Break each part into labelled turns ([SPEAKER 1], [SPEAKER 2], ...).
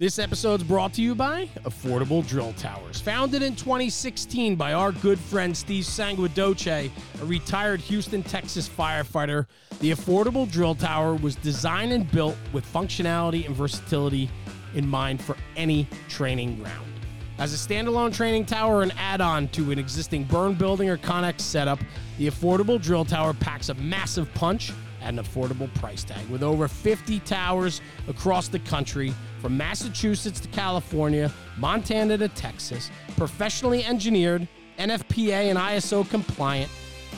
[SPEAKER 1] This episode's brought to you by Affordable Drill Towers. Founded in 2016 by our good friend Steve Sanguidoce, a retired Houston, Texas firefighter, the Affordable Drill Tower was designed and built with functionality and versatility in mind for any training ground. As a standalone training tower and add on to an existing burn building or Connex setup, the Affordable Drill Tower packs a massive punch at an affordable price tag. With over 50 towers across the country, from Massachusetts to California, Montana to Texas, professionally engineered, NFPA and ISO compliant,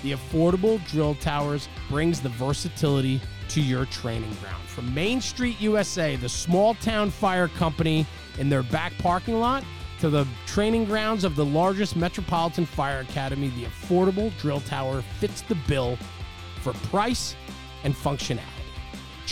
[SPEAKER 1] the Affordable Drill Towers brings the versatility to your training ground. From Main Street USA, the small town fire company in their back parking lot, to the training grounds of the largest metropolitan fire academy, the Affordable Drill Tower fits the bill for price and functionality.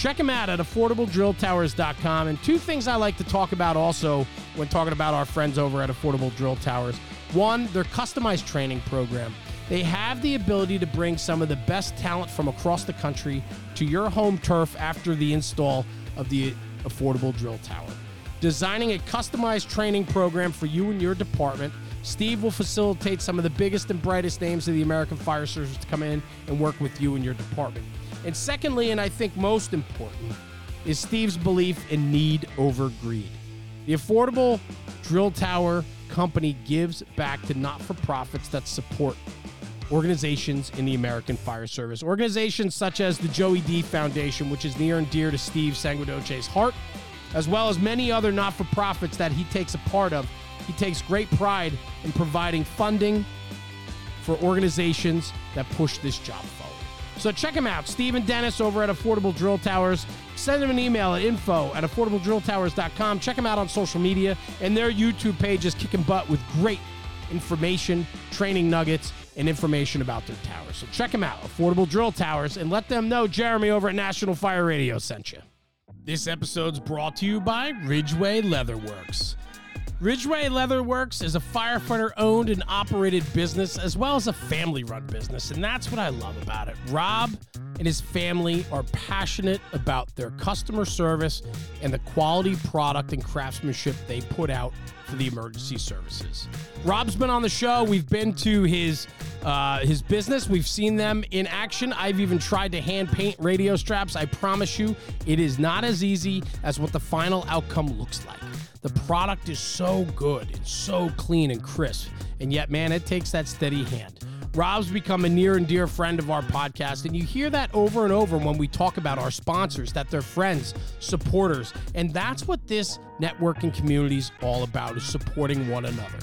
[SPEAKER 1] Check them out at affordabledrilltowers.com. And two things I like to talk about also when talking about our friends over at Affordable Drill Towers. One, their customized training program. They have the ability to bring some of the best talent from across the country to your home turf after the install of the Affordable Drill Tower. Designing a customized training program for you and your department, Steve will facilitate some of the biggest and brightest names of the American Fire Service to come in and work with you and your department. And secondly, and I think most important, is Steve's belief in need over greed. The Affordable Drill Tower Company gives back to not for profits that support organizations in the American Fire Service. Organizations such as the Joey D Foundation, which is near and dear to Steve Sanguidoce's heart, as well as many other not for profits that he takes a part of. He takes great pride in providing funding for organizations that push this job. So check him out, Stephen Dennis over at Affordable Drill Towers. Send him an email at info at affordabledrilltowers.com. Check him out on social media, and their YouTube page is kicking butt with great information, training nuggets, and information about their towers. So check them out, Affordable Drill Towers, and let them know Jeremy over at National Fire Radio sent you. This episode's brought to you by Ridgeway Leatherworks. Ridgeway Leatherworks is a firefighter owned and operated business as well as a family run business, and that's what I love about it. Rob and his family are passionate about their customer service and the quality product and craftsmanship they put out for the emergency services. Rob's been on the show. We've been to his uh, his business. We've seen them in action. I've even tried to hand paint radio straps. I promise you, it is not as easy as what the final outcome looks like. The product is so good, it's so clean and crisp, and yet, man, it takes that steady hand. Rob's become a near and dear friend of our podcast, and you hear that over and over when we talk about our sponsors, that they're friends, supporters, and that's what this networking community is all about, is supporting one another.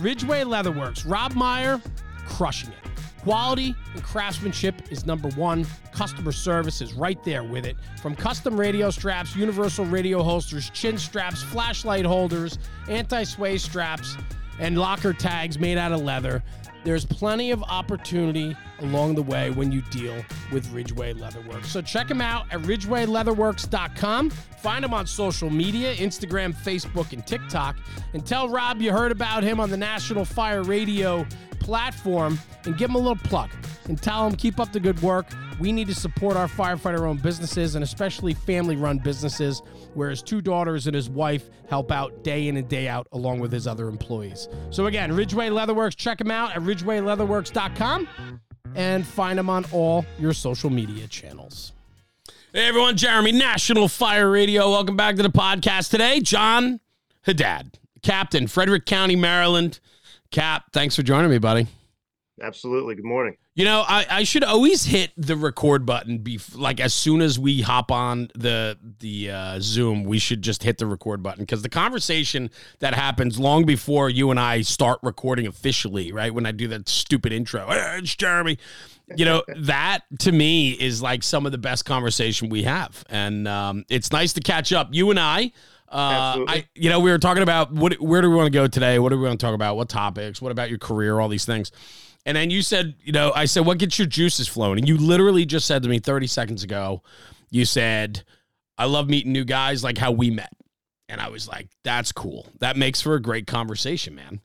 [SPEAKER 1] Ridgeway Leatherworks, Rob Meyer, crushing it. Quality and craftsmanship is number one. Customer service is right there with it. From custom radio straps, universal radio holsters, chin straps, flashlight holders, anti sway straps, and locker tags made out of leather, there's plenty of opportunity along the way when you deal with Ridgeway Leatherworks. So check them out at ridgewayleatherworks.com. Find them on social media Instagram, Facebook, and TikTok. And tell Rob you heard about him on the National Fire Radio platform and give him a little plug and tell him keep up the good work. We need to support our firefighter owned businesses and especially family run businesses where his two daughters and his wife help out day in and day out along with his other employees. So again, Ridgeway Leatherworks, check him out at ridgewayleatherworks.com and find him on all your social media channels. Hey everyone, Jeremy, National Fire Radio. Welcome back to the podcast today. Jon Haddad, Captain, Frederick County, Maryland. Cap, thanks for joining me, buddy.
[SPEAKER 2] Absolutely. Good morning.
[SPEAKER 1] You know, I, I should always hit the record button bef- like as soon as we hop on the the uh, Zoom, we should just hit the record button because the conversation that happens long before you and I start recording officially, right? When I do that stupid intro, hey, it's Jeremy. You know, that to me is like some of the best conversation we have. And um, it's nice to catch up. You and I, uh, I, you know, we were talking about what, where do we want to go today? What do we want to talk about? What topics? What about your career? All these things. And then you said, you know, I said, what gets your juices flowing? And you literally just said to me 30 seconds ago, you said, I love meeting new guys like how we met. And I was like, that's cool. That makes for a great conversation, man.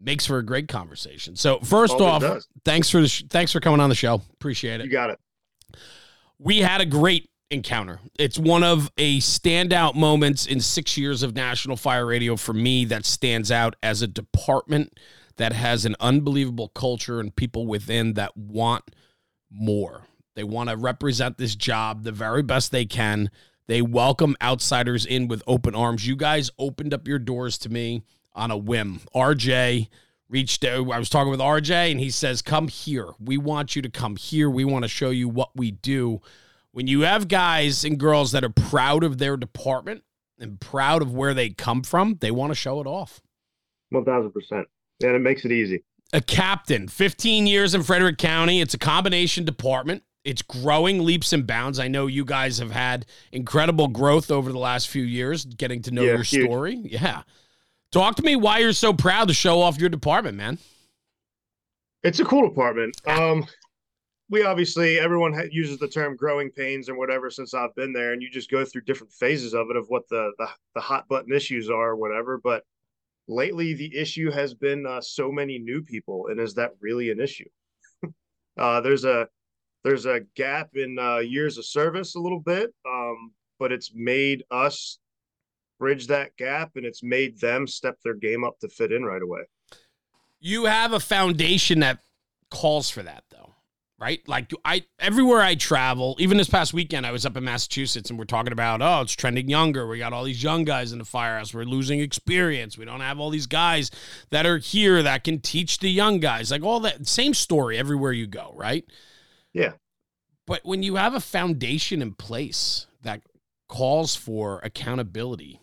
[SPEAKER 1] Makes for a great conversation. So first
[SPEAKER 2] it
[SPEAKER 1] off,
[SPEAKER 2] does.
[SPEAKER 1] thanks for the sh- thanks for coming on the show. Appreciate it
[SPEAKER 2] You got it.
[SPEAKER 1] we had a great
[SPEAKER 3] encounter. It's one of a standout moments in six years of National Fire Radio for me that stands out as a department that has an unbelievable culture and people within that want more. They want to represent this job the very best they can. They welcome outsiders in with open arms. You guys opened up your doors to me on a whim. RJ reached out. I was talking with RJ and he says, Come here. We want you to come here. We want to show you what we do. When you have guys and girls that are proud of their department and proud of where they come from, they want to show it off.
[SPEAKER 2] 1000%. And it makes it easy.
[SPEAKER 3] A captain, 15 years in Frederick County. It's a combination department. It's growing leaps and bounds. I know you guys have had incredible growth over the last few years, getting to know yeah, your huge. story. Yeah. Talk to me why you're so proud to show off your department, man.
[SPEAKER 2] It's a cool department. Um, we obviously everyone uses the term growing pains or whatever since I've been there, and you just go through different phases of it of what the the, the hot button issues are or whatever. But lately, the issue has been uh, so many new people, and is that really an issue? uh, there's a there's a gap in uh, years of service a little bit, um, but it's made us bridge that gap and it's made them step their game up to fit in right away.
[SPEAKER 3] You have a foundation that calls for that though. Right? Like I everywhere I travel, even this past weekend I was up in Massachusetts and we're talking about, oh, it's trending younger. We got all these young guys in the firehouse. We're losing experience. We don't have all these guys that are here that can teach the young guys. Like all that same story everywhere you go, right?
[SPEAKER 2] Yeah.
[SPEAKER 3] But when you have a foundation in place that calls for accountability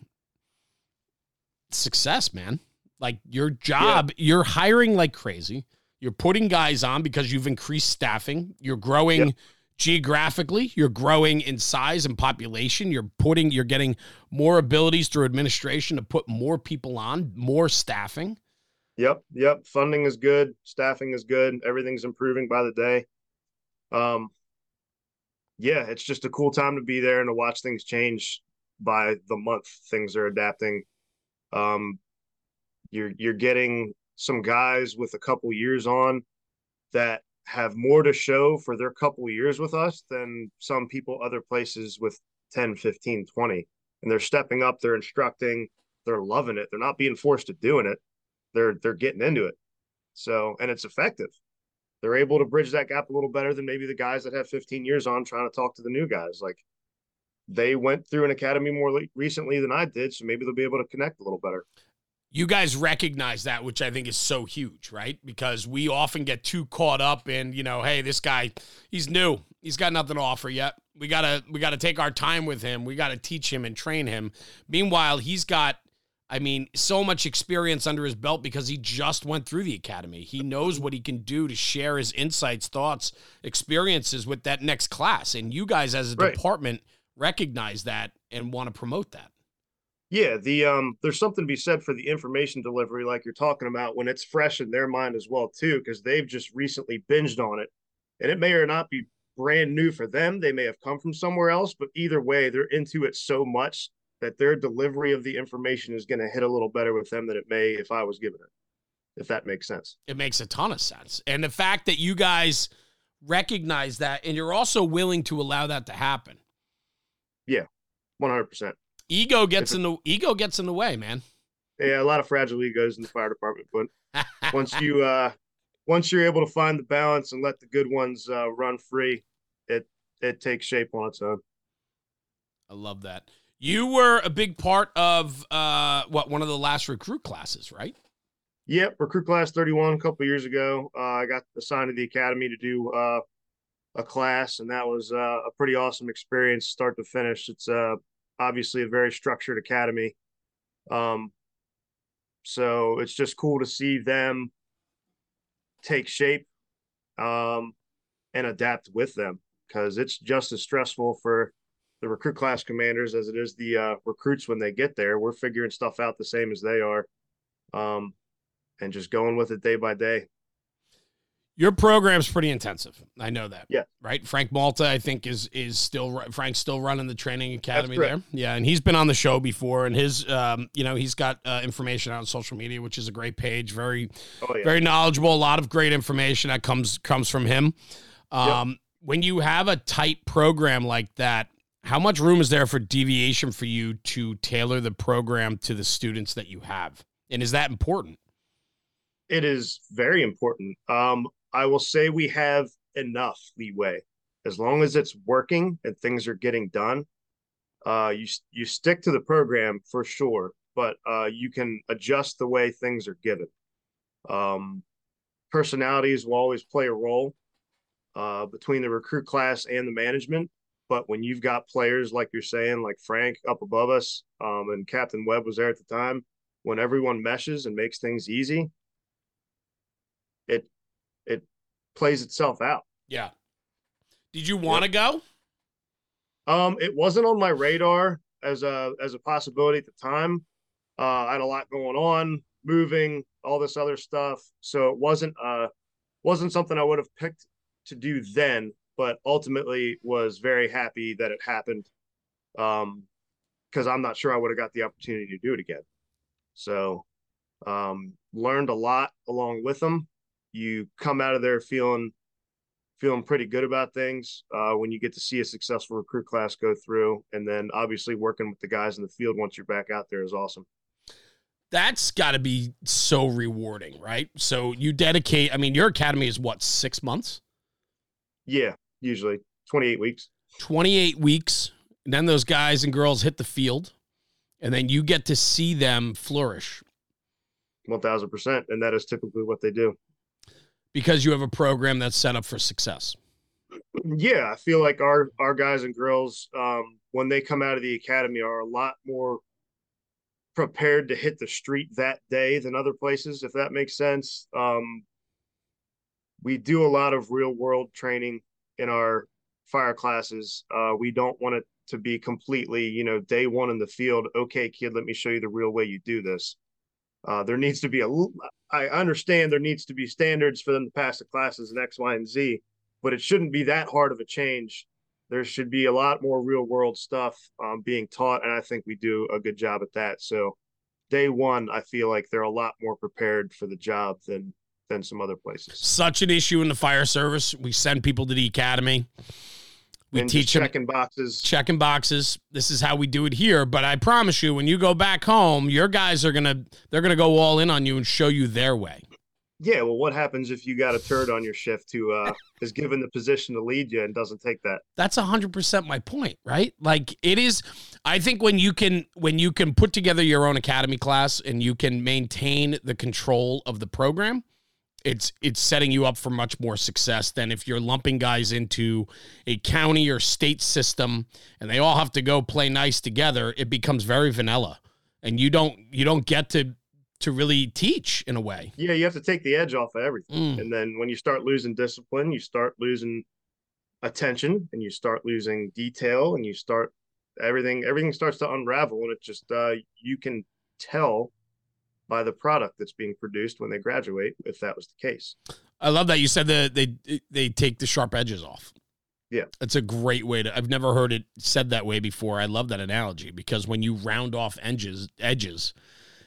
[SPEAKER 3] success, man. Like your job, yeah. you're hiring like crazy. You're putting guys on because you've increased staffing. You're growing yep. geographically. You're growing in size and population. You're putting, you're getting more abilities through administration to put more people on, more staffing.
[SPEAKER 2] Yep. Yep. Funding is good. Staffing is good. Everything's improving by the day. Um, yeah, it's just a cool time to be there and to watch things change by the month. Things are adapting um, you're you're getting some guys with a couple years on that have more to show for their couple years with us than some people other places with 10 15 20 and they're stepping up they're instructing they're loving it. They're not being forced to doing it. They're they're getting into it. So and it's effective. They're able to bridge that gap a little better than maybe the guys that have 15 years on trying to talk to the new guys. Like they went through an academy more recently than I did, so maybe they'll be able to connect a little better.
[SPEAKER 3] You guys recognize that, which I think is so huge, right? Because we often get too caught up in, you know, hey, this guy, he's new. He's got nothing to offer yet. We gotta we gotta take our time with him. We gotta teach him and train him. Meanwhile, he's got I mean, so much experience under his belt because he just went through the academy. He knows what he can do to share his insights, thoughts, experiences with that next class. And you guys, as a right. department, recognize that and want to promote that.
[SPEAKER 2] Yeah, the um there's something to be said for the information delivery like you're talking about when it's fresh in their mind as well too because they've just recently binged on it. And it may or not be brand new for them. They may have come from somewhere else, but either way, they're into it so much that their delivery of the information is going to hit a little better with them than it may if I was given it. If that makes sense.
[SPEAKER 3] It makes a ton of sense. And the fact that you guys recognize that and you're also willing to allow that to happen
[SPEAKER 2] yeah, one hundred percent.
[SPEAKER 3] Ego gets in the ego gets in the way, man.
[SPEAKER 2] Yeah, a lot of fragile egos in the fire department, but once you uh once you're able to find the balance and let the good ones uh, run free, it it takes shape on its own.
[SPEAKER 3] I love that. You were a big part of uh what one of the last recruit classes, right?
[SPEAKER 2] Yep, recruit class 31 a couple years ago. Uh, I got assigned to the academy to do uh, a class, and that was uh, a pretty awesome experience, start to finish. It's uh, obviously a very structured academy, um, so it's just cool to see them take shape um, and adapt with them because it's just as stressful for the recruit class commanders as it is the uh, recruits when they get there. We're figuring stuff out the same as they are, um, and just going with it day by day.
[SPEAKER 3] Your program's pretty intensive. I know that.
[SPEAKER 2] Yeah.
[SPEAKER 3] Right. Frank Malta, I think, is is still Frank's still running the training academy there. Yeah, and he's been on the show before, and his, um, you know, he's got uh, information on social media, which is a great page. Very, oh, yeah. very knowledgeable. A lot of great information that comes comes from him. Um, yep. When you have a tight program like that, how much room is there for deviation for you to tailor the program to the students that you have? And is that important?
[SPEAKER 2] It is very important. Um, I will say we have enough leeway as long as it's working and things are getting done. Uh, you you stick to the program for sure, but uh, you can adjust the way things are given. Um, personalities will always play a role uh, between the recruit class and the management. But when you've got players like you're saying, like Frank up above us, um, and Captain Webb was there at the time, when everyone meshes and makes things easy, it plays itself out.
[SPEAKER 3] Yeah. Did you want to yep. go?
[SPEAKER 2] Um, it wasn't on my radar as a as a possibility at the time. Uh, I had a lot going on, moving, all this other stuff, so it wasn't uh wasn't something I would have picked to do then. But ultimately, was very happy that it happened, um, because I'm not sure I would have got the opportunity to do it again. So, um, learned a lot along with them. You come out of there feeling feeling pretty good about things uh, when you get to see a successful recruit class go through, and then obviously working with the guys in the field once you're back out there is awesome.
[SPEAKER 3] That's got to be so rewarding, right? So you dedicate. I mean, your academy is what six months?
[SPEAKER 2] Yeah, usually twenty eight weeks.
[SPEAKER 3] Twenty eight weeks, and then those guys and girls hit the field, and then you get to see them flourish.
[SPEAKER 2] One thousand percent, and that is typically what they do
[SPEAKER 3] because you have a program that's set up for success.
[SPEAKER 2] Yeah, I feel like our our guys and girls um, when they come out of the academy are a lot more prepared to hit the street that day than other places, if that makes sense. Um, we do a lot of real world training in our fire classes. Uh, we don't want it to be completely, you know, day one in the field. Okay, kid, let me show you the real way you do this. Uh, there needs to be a. I understand there needs to be standards for them to pass the classes in X, Y, and Z, but it shouldn't be that hard of a change. There should be a lot more real world stuff um, being taught, and I think we do a good job at that. So, day one, I feel like they're a lot more prepared for the job than than some other places.
[SPEAKER 3] Such an issue in the fire service. We send people to the academy
[SPEAKER 2] we and teach checking boxes.
[SPEAKER 3] Checking boxes. This is how we do it here. But I promise you, when you go back home, your guys are gonna they're gonna go all in on you and show you their way.
[SPEAKER 2] Yeah, well, what happens if you got a turd on your shift who uh, is given the position to lead you and doesn't take that?
[SPEAKER 3] That's hundred percent my point, right? Like it is. I think when you can when you can put together your own academy class and you can maintain the control of the program, it's it's setting you up for much more success than if you're lumping guys into a county or state system and they all have to go play nice together it becomes very vanilla. And you don't you don't get to to really teach in a way.
[SPEAKER 2] Yeah you have to take the edge off of everything. Mm. and then when you start losing discipline you start losing attention and you start losing detail and you start everything everything starts to unravel and it just uh you can tell by the product that's being produced when they graduate if that was the case.
[SPEAKER 3] I love that you said that they they take the sharp edges off.
[SPEAKER 2] Yeah.
[SPEAKER 3] It's a great way to i've never heard it said that way before. I love that analogy because when you round off edges edges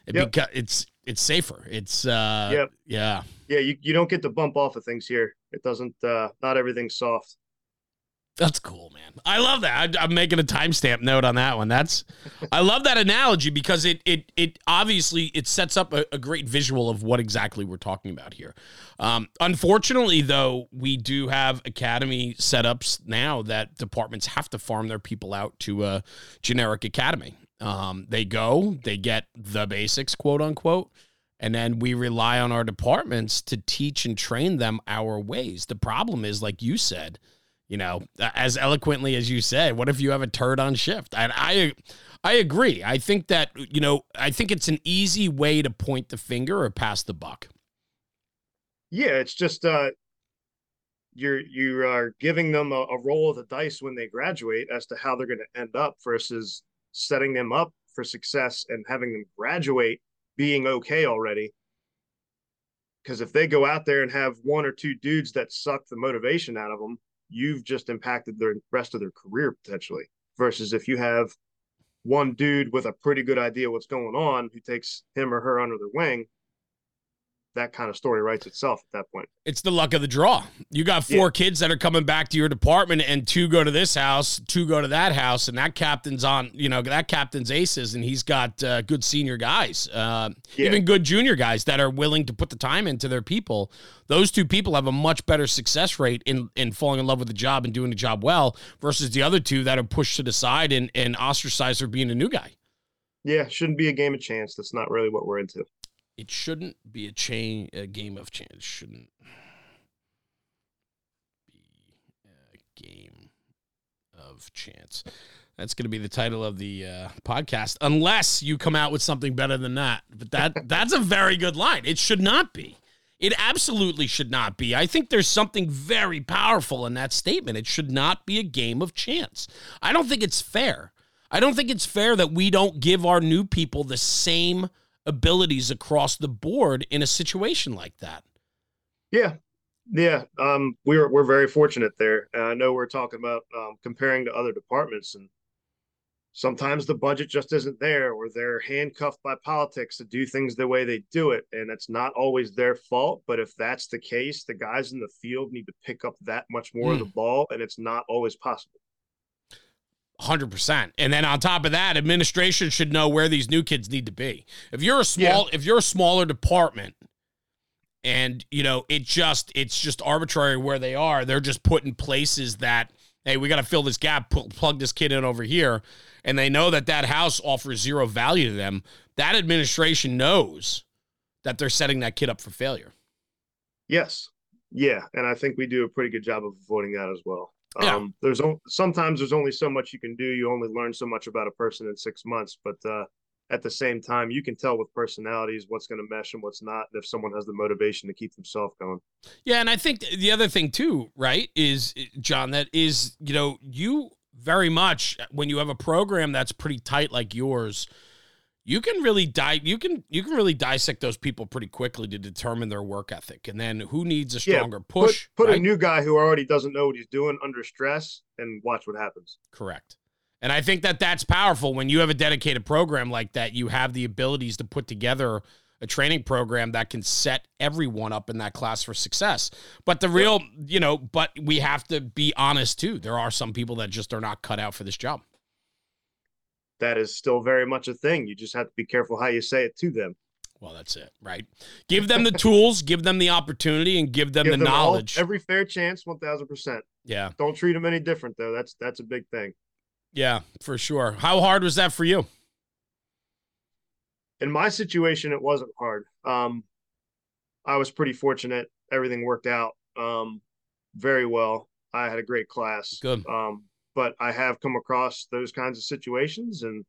[SPEAKER 3] it yep. beca- it's it's safer. It's uh yep. yeah.
[SPEAKER 2] Yeah you, you don't get to bump off of things here. It doesn't uh not everything's soft
[SPEAKER 3] that's cool, man. I love that. I, am making a timestamp note on that one. That's, I love that analogy because it it it obviously it sets up a, a great visual of what exactly we're talking about here. Um, unfortunately, though, we do have academy setups now that departments have to farm their people out to a generic academy. Um, they go, they get the basics, quote unquote. And then we rely on our departments to teach and train them our ways. The problem is, like you said, you know, as eloquently as you said, what if you have a turd on shift? And I, I agree. I think that you know, I think it's an easy way to point the finger or pass the buck.
[SPEAKER 2] Yeah, it's just uh, you're you are giving them a, a roll of the dice when they graduate as to how they're going to end up versus setting them up for success and having them graduate being okay already. Because if they go out there and have one or two dudes that suck the motivation out of them, you've just impacted the rest of their career potentially. Versus if you have one dude with a pretty good idea what's going on who takes him or her under their wing, that kind of story writes itself at that point.
[SPEAKER 3] It's the luck of the draw. You got four yeah. kids that are coming back to your department, and two go to this house, two go to that house, and that captain's on. You know that captain's aces, and he's got uh, good senior guys, uh, yeah. even good junior guys that are willing to put the time into their people. Those two people have a much better success rate in in falling in love with the job and doing the job well, versus the other two that are pushed to the side and and ostracized for being a new guy.
[SPEAKER 2] Yeah, shouldn't be a game of chance. That's not really what we're into
[SPEAKER 3] it shouldn't be a chain a game of chance. It shouldn't be a game of chance. That's going to be the title of the uh, podcast, unless you come out with something better than that. But that that's a very good line. It should not be. It absolutely should not be. I think there's something very powerful in that statement. It should not be a game of chance. I don't think it's fair. I don't think it's fair that we don't give our new people the same abilities across the board in a situation like that.
[SPEAKER 2] Yeah. Yeah. Um, we're, we're very fortunate there. And I know we're talking about um, comparing to other departments and sometimes the budget just isn't there or they're handcuffed by politics to do things the way they do it. And it's not always their fault. But if that's the case, the guys in the field need to pick up that much more mm. of the ball and it's not always possible.
[SPEAKER 3] 100%. And then on top of that, administration should know where these new kids need to be. If you're a small yeah. if you're a smaller department and, you know, it just it's just arbitrary where they are, they're just put in places that hey, we got to fill this gap, plug this kid in over here, and they know that that house offers zero value to them. That administration knows that they're setting that kid up for failure.
[SPEAKER 2] Yes. Yeah, and I think we do a pretty good job of avoiding that as well. Yeah. Um, there's sometimes there's only so much you can do. You only learn so much about a person in six months, but uh, at the same time, you can tell with personalities what's going to mesh and what's not. and If someone has the motivation to keep themselves going.
[SPEAKER 3] Yeah, and I think the other thing too, right, is Jon, that is you know you very much when you have a program that's pretty tight like yours you can really die you can you can really dissect those people pretty quickly to determine their work ethic. And then who needs a stronger yeah, push
[SPEAKER 2] put, put right? a new guy who already doesn't know what he's doing under stress and watch what happens.
[SPEAKER 3] Correct. And i think that that's powerful when you have a dedicated program like that you have the abilities to put together a training program that can set everyone up in that class for success. But the real you know but we have to be honest too. There are some people that just are not cut out for this job
[SPEAKER 2] that is still very much a thing. You just have to be careful how you say it to them.
[SPEAKER 3] Well, that's it, right? Give them the tools, give them the opportunity, and give them give the them knowledge.
[SPEAKER 2] All, every fair chance, one thousand percent.
[SPEAKER 3] Yeah.
[SPEAKER 2] Don't treat them any different, though. That's that's a big thing.
[SPEAKER 3] Yeah, for sure. How hard was that for you?
[SPEAKER 2] In my situation, it wasn't hard. Um, I was pretty fortunate. Everything worked out um, very well. I had a great class.
[SPEAKER 3] Good.
[SPEAKER 2] Um, but I have come across those kinds of situations and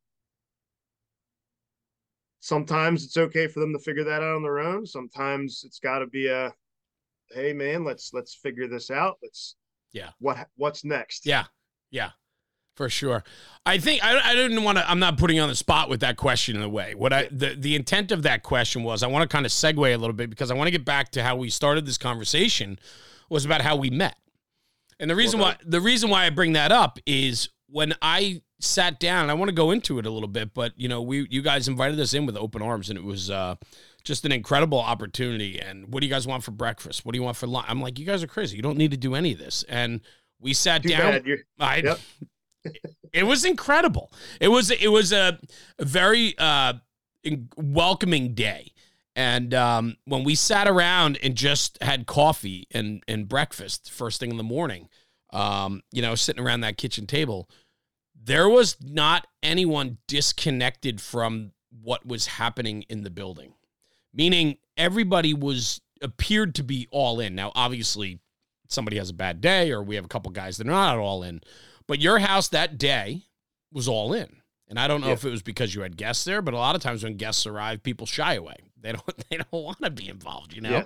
[SPEAKER 2] sometimes it's okay for them to figure that out on their own. Sometimes it's got to be a hey man, let's let's figure this out. Let's
[SPEAKER 3] yeah.
[SPEAKER 2] What what's next?
[SPEAKER 3] Yeah. Yeah. For sure. I think I, I didn't want to I'm not putting you on the spot with that question in a way. What I the, the intent of that question was I want to kind of segue a little bit because I want to get back to how we started this conversation was about how we met. And the reason why the reason why I bring that up is when I sat down, I want to go into it a little bit, but you know, we you guys invited us in with open arms, and it was uh, just an incredible opportunity. And what do you guys want for breakfast? What do you want for lunch? I'm like, you guys are crazy. You don't need to do any of this. And we sat Too down. I, yep. it was incredible. It was it was a, a very uh, welcoming day. And um, when we sat around and just had coffee and, and breakfast first thing in the morning, um, you know, sitting around that kitchen table, there was not anyone disconnected from what was happening in the building. Meaning everybody was appeared to be all in. Now, obviously, somebody has a bad day, or we have a couple guys that are not all in. But your house that day was all in. And I don't know yeah. if it was because you had guests there, but a lot of times when guests arrive, people shy away. They don't they don't want to be involved, you know? Yeah.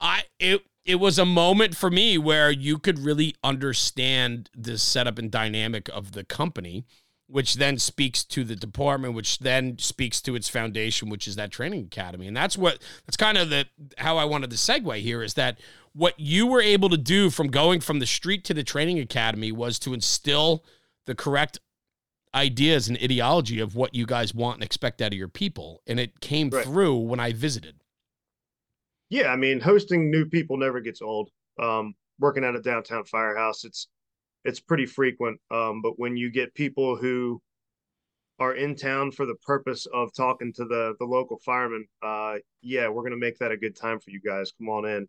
[SPEAKER 3] I it it was a moment for me where you could really understand the setup and dynamic of the company, which then speaks to the department, which then speaks to its foundation, which is that training academy. And that's what that's kind of the how I wanted to segue here is that what you were able to do from going from the street to the training academy was to instill the correct ideas and ideology of what you guys want and expect out of your people. And it came right. through when I visited.
[SPEAKER 2] Yeah, I mean, hosting new people never gets old. Um, working at a downtown firehouse, it's it's pretty frequent. Um, but when you get people who are in town for the purpose of talking to the the local firemen, uh, yeah, we're gonna make that a good time for you guys. Come on in.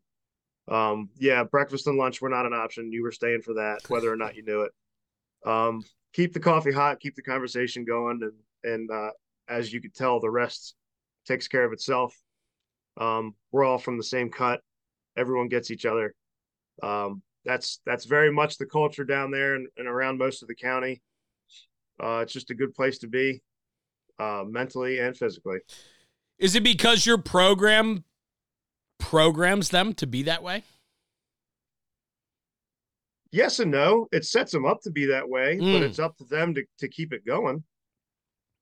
[SPEAKER 2] Um, yeah, breakfast and lunch were not an option. You were staying for that, whether or not you knew it. Um, keep the coffee hot, keep the conversation going, and and uh, as you could tell, the rest takes care of itself. Um, we're all from the same cut. Everyone gets each other. Um, that's that's very much the culture down there and, and around most of the county. Uh, it's just a good place to be, uh, mentally and physically.
[SPEAKER 3] Is it because your program programs them to be that way?
[SPEAKER 2] Yes and no. It sets them up to be that way,
[SPEAKER 3] Mm.
[SPEAKER 2] but it's up to them to, to keep it going.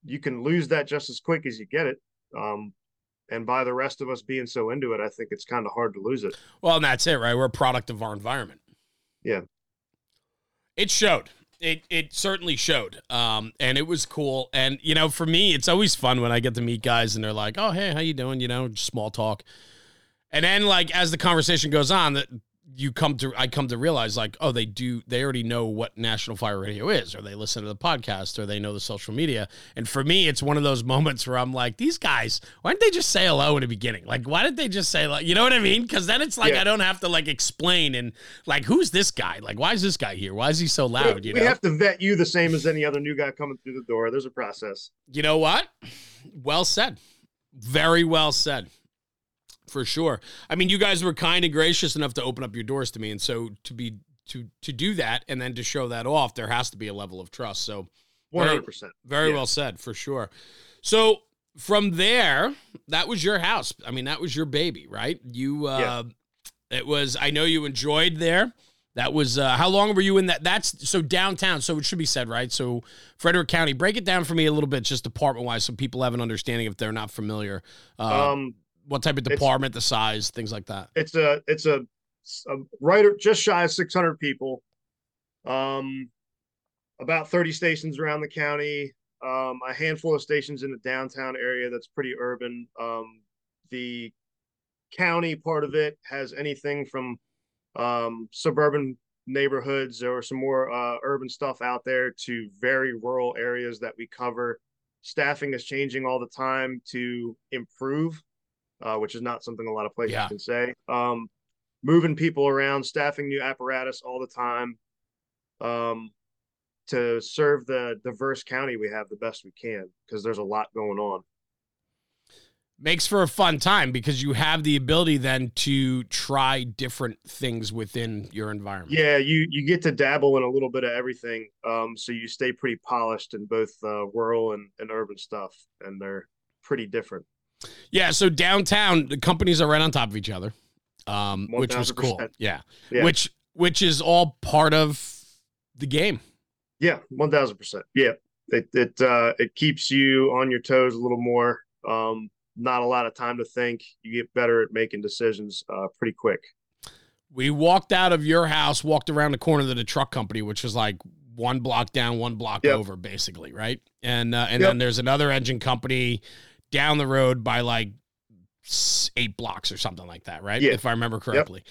[SPEAKER 2] You can lose that just as quick as you get it. Um, and by the rest of us being so into it, I think it's kind of hard to lose it.
[SPEAKER 3] Well, and that's it, right? We're a product of our environment.
[SPEAKER 2] Yeah.
[SPEAKER 3] It showed. It it certainly showed. Um, and it was cool. And you know, for me, it's always fun when I get to meet guys and they're like, "Oh, hey, how you doing?" You know, small talk. And then, like, as the conversation goes on, that you come to, I come to realize, like, oh, they do, they already know what National Fire Radio is, or they listen to the podcast, or they know the social media. And for me, it's one of those moments where I'm like, these guys, why didn't they just say hello in the beginning? Like, why didn't they just say, like, you know what I mean? Because then it's like
[SPEAKER 2] Yeah.
[SPEAKER 3] I don't have to like explain and like, who's this guy? Like, why is this guy here? Why is he so loud?
[SPEAKER 2] we
[SPEAKER 3] You
[SPEAKER 2] we have to vet you the same as any other new guy coming through the door. There's a process.
[SPEAKER 3] you know what? Well said. Very well said. For sure. I mean, you guys were kind and gracious enough to open up your doors to me, and so to be to to do that and then to show that off, there has to be a level of trust. So Very-
[SPEAKER 2] hundred percent.
[SPEAKER 3] very
[SPEAKER 2] Yeah.
[SPEAKER 3] well said, for sure. So from there, that was your house. I mean, that was your baby, right? You uh it was I know you enjoyed there. That was uh how long were you in that that's so downtown, so it should be said, right? So Frederick County, break it down for me a little bit just department wise so people have an understanding if they're not familiar. Uh,
[SPEAKER 2] Um,
[SPEAKER 3] what type of
[SPEAKER 2] it's-
[SPEAKER 3] department, the size, things like that.
[SPEAKER 2] it's a it's a, a right just shy of 600 people. Um about 30 stations around the county. Um a handful of stations in the downtown area that's pretty urban. Um the county part of it has anything from um suburban neighborhoods or some more uh urban stuff out there to very rural areas that we cover. Staffing is changing all the time to improve uh, which is not something a lot of places
[SPEAKER 3] Yeah.
[SPEAKER 2] can say. Um, moving people around, staffing new apparatus all the time, um, to serve the diverse county we have the best we can because there's a lot going on.
[SPEAKER 3] Makes for a fun time because you have the ability then to try different things within your environment.
[SPEAKER 2] Yeah, you you get to dabble in a little bit of everything, um, so you stay pretty polished in both uh, rural and, and urban stuff, and they're pretty different.
[SPEAKER 3] Yeah, so downtown, the companies are right on top of each other, um, which was cool. Yeah.
[SPEAKER 2] Yeah.
[SPEAKER 3] which which is all part of the game.
[SPEAKER 2] Yeah, one thousand percent. Yeah, it it uh, it keeps you on your toes a little more. Um, not a lot of time to think. You get better at making decisions uh, pretty quick.
[SPEAKER 3] We walked out of your house, walked around the corner to the truck company, which was like one block down, one block
[SPEAKER 2] Yep.
[SPEAKER 3] over, basically, right? And uh, and
[SPEAKER 2] Yep.
[SPEAKER 3] then there's another engine company down the road by like eight blocks or something like that, right?
[SPEAKER 2] Yeah.
[SPEAKER 3] If I remember correctly.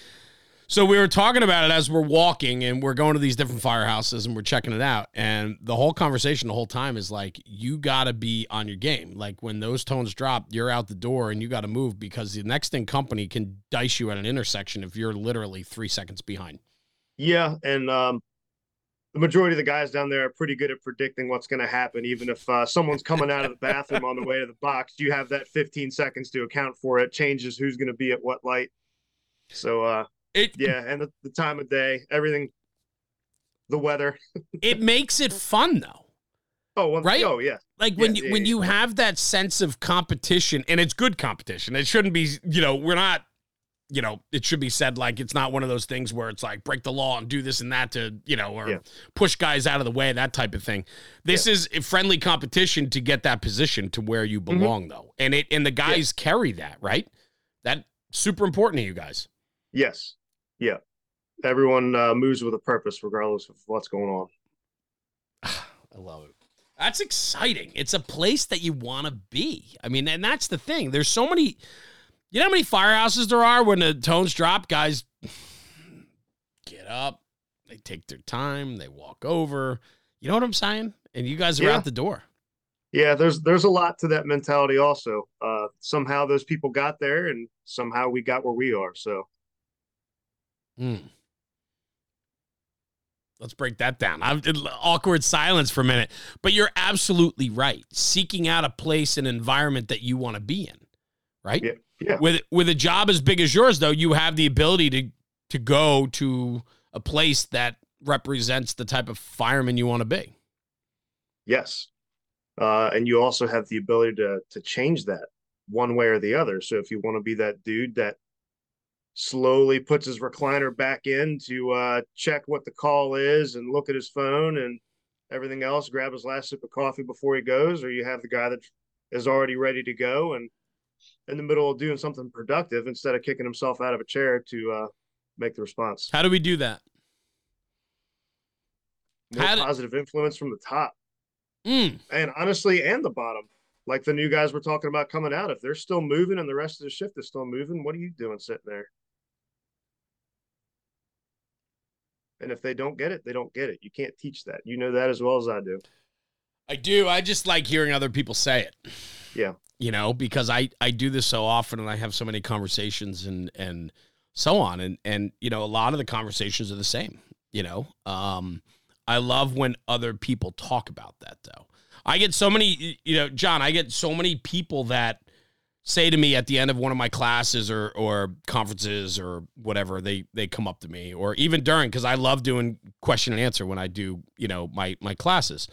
[SPEAKER 3] So we were talking about it as we're walking and we're going to these different firehouses and we're checking it out. And the whole conversation the whole time is like, you got to be on your game. Like when those tones drop, you're out the door and you got to move because the next thing company can dice you at an intersection if you're literally three seconds behind.
[SPEAKER 2] Yeah, and um, the majority of the guys down there are pretty good at predicting what's going to happen. Even if uh, someone's coming out of the bathroom on the way to the box, you have that 15 seconds to account for it. Changes who's going to be at what light. So uh,
[SPEAKER 3] It
[SPEAKER 2] yeah, and the, the time of day, everything, the weather.
[SPEAKER 3] it makes it fun though.
[SPEAKER 2] Oh, one,
[SPEAKER 3] Right?
[SPEAKER 2] Oh yeah,
[SPEAKER 3] Like when
[SPEAKER 2] Yeah,
[SPEAKER 3] you
[SPEAKER 2] yeah,
[SPEAKER 3] when
[SPEAKER 2] yeah.
[SPEAKER 3] you have that sense of competition and it's good competition. It shouldn't be, you know, we're not you know, it should be said like it's not one of those things where it's like break the law and do this and that to, you know, or
[SPEAKER 2] Yeah.
[SPEAKER 3] push guys out of the way, that type of thing. This is a friendly competition to get that position to where you
[SPEAKER 2] Mm-hmm.
[SPEAKER 3] belong though. And it and the guys carry that, right? That super important to you guys.
[SPEAKER 2] yes, yeah. Everyone uh, moves with a purpose, regardless of what's going on.
[SPEAKER 3] I love it. That's exciting. It's a place that you want to be. I mean, and that's the thing. There's so many You know how many firehouses there are when the tones drop? Guys get up, they take their time, they walk over. You know what I'm saying? And you guys are
[SPEAKER 2] Yeah.
[SPEAKER 3] out the door.
[SPEAKER 2] Yeah, there's there's a lot to that mentality also. Uh somehow those people got there and somehow we got where we are. So
[SPEAKER 3] Hmm. Let's break that down. I'm awkward silence for a minute, but you're absolutely right. Seeking out a place, and environment that you want to be in, right?
[SPEAKER 2] Yeah, yeah.
[SPEAKER 3] With with a job as big as yours, though, you have the ability to to go to a place that represents the type of fireman you want to be.
[SPEAKER 2] yes. Uh and you also have the ability to to change that one way or the other. So if you want to be that dude that slowly puts his recliner back in to uh check what the call is and look at his phone and everything else, grab his last sip of coffee before he goes, or you have the guy that is already ready to go and in the middle of doing something productive instead of kicking himself out of a chair to uh make the response.
[SPEAKER 3] How do we do that?
[SPEAKER 2] More
[SPEAKER 3] do-
[SPEAKER 2] positive influence from the top.
[SPEAKER 3] Mm.
[SPEAKER 2] and honestly, and the bottom. Like the new guys we're talking about coming out, if they're still moving and the rest of the shift is still moving, what are you doing sitting there? And if they don't get it, they don't get it. You can't teach that. You know that as well as I do.
[SPEAKER 3] I do. I just like hearing other people say it.
[SPEAKER 2] Yeah.
[SPEAKER 3] You know, because I I do this so often and I have so many conversations and and so on and and you know, a lot of the conversations are the same, you know. Um I love when other people talk about that though. I get so many you know, Jon, I get so many people that say to me at the end of one of my classes or or conferences or whatever they they come up to me or even during cuz I love doing question and answer when I do, you know, my my classes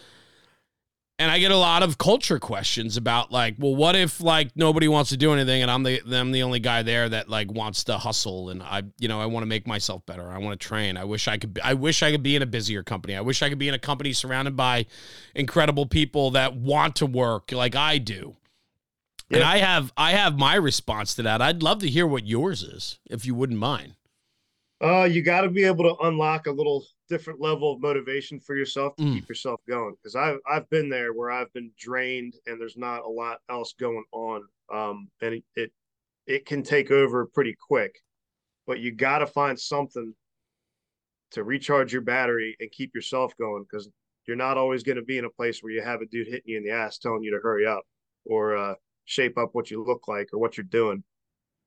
[SPEAKER 3] and I get a lot of culture questions about like, well, what if like nobody wants to do anything and I'm the I'm the only guy there that like wants to hustle and I you know I want to make myself better. I want to train. I wish I could. I wish I could be in a busier company. I wish I could be in a company surrounded by incredible people that want to work like I do. And I have I have my response to that. I'd love to hear what yours is, if you wouldn't mind.
[SPEAKER 2] Uh, you got to be able to unlock a little different level of motivation for yourself to
[SPEAKER 3] Mm.
[SPEAKER 2] keep yourself going. Because I've I've been there where I've been drained and there's not a lot else going on. Um, and it it, it can take over pretty quick. But you got to find something to recharge your battery and keep yourself going because you're not always going to be in a place where you have a dude hitting you in the ass telling you to hurry up or uh, shape up what you look like or what you're doing.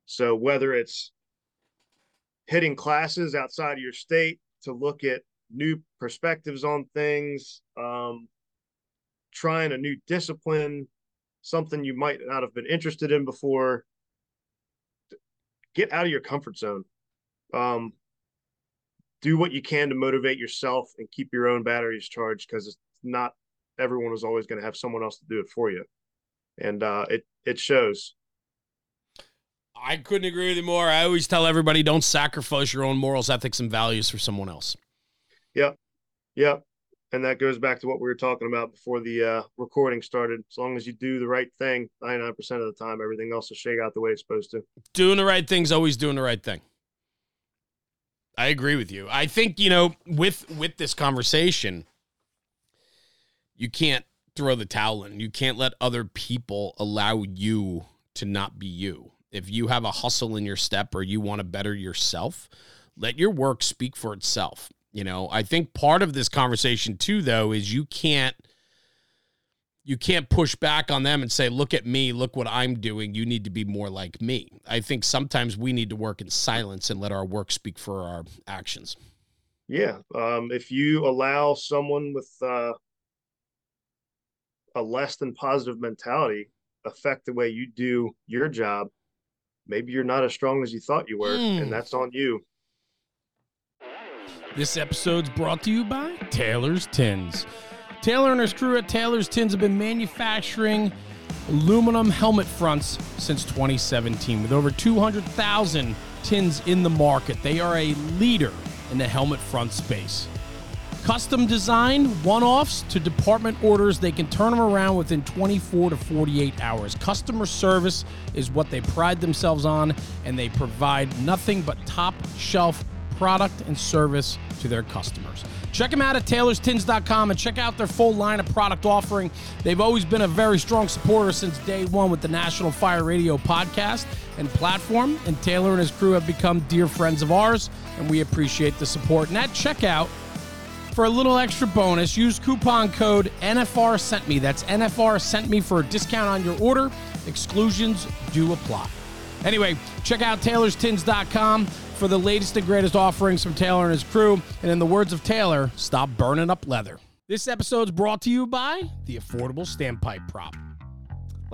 [SPEAKER 2] So whether it's hitting classes outside of your state to look at new perspectives on things, um, trying a new discipline, something you might not have been interested in before. Get out of your comfort zone. Um, do what you can to motivate yourself and keep your own batteries charged because it's not everyone is always going to have someone else to do it for you, and uh, it it shows.
[SPEAKER 3] I couldn't agree with you more. I always tell everybody don't sacrifice your own morals, ethics, and values for someone else.
[SPEAKER 2] Yep. Yep. And that goes back to what we were talking about before the uh, recording started. As long as you do the right thing, 99% of the time, everything else will shake out the way it's supposed to.
[SPEAKER 3] doing the right thing's always doing the right thing. I agree with you. I think you know with with this conversation, you can't throw the towel in. You can't let other people allow you to not be you. If you have a hustle in your step or you want to better yourself, let your work speak for itself. You know, I think part of this conversation too though is you can't you can't push back on them and say, look at me, look what I'm doing. You need to be more like me. I think sometimes we need to work in silence and let our work speak for our actions.
[SPEAKER 2] Yeah. Um, if you allow someone with uh, a less than positive mentality affect the way you do your job, maybe you're not as strong as you thought you were,
[SPEAKER 3] Mm.
[SPEAKER 2] and that's on you.
[SPEAKER 3] This episode's brought to you by Taylor's Tins. Taylor and his crew at Taylor's Tins have been manufacturing aluminum helmet fronts since 2017 with over 200,000 tins in the market. They are a leader in the helmet front space. Custom design, one offs to department orders, they can turn them around within 24 to 48 hours. Customer service is what they pride themselves on, and they provide nothing but top shelf
[SPEAKER 1] product and service to their customers. Check them out at taylorstins.com and check out their full line of product offering. They've always been a very strong supporter since day one with the National Fire Radio podcast and platform, and Taylor and his crew have become dear friends of ours, and we appreciate the support. And at checkout, for a little extra bonus, use coupon code NFR sent me. That's NFR sent me for a discount on your order. Exclusions do apply. Anyway, check out taylorstins.com for the latest and greatest offerings from Taylor and his crew. And in the words of Taylor, stop burning up leather. This episode is brought to you by the Affordable Standpipe Prop.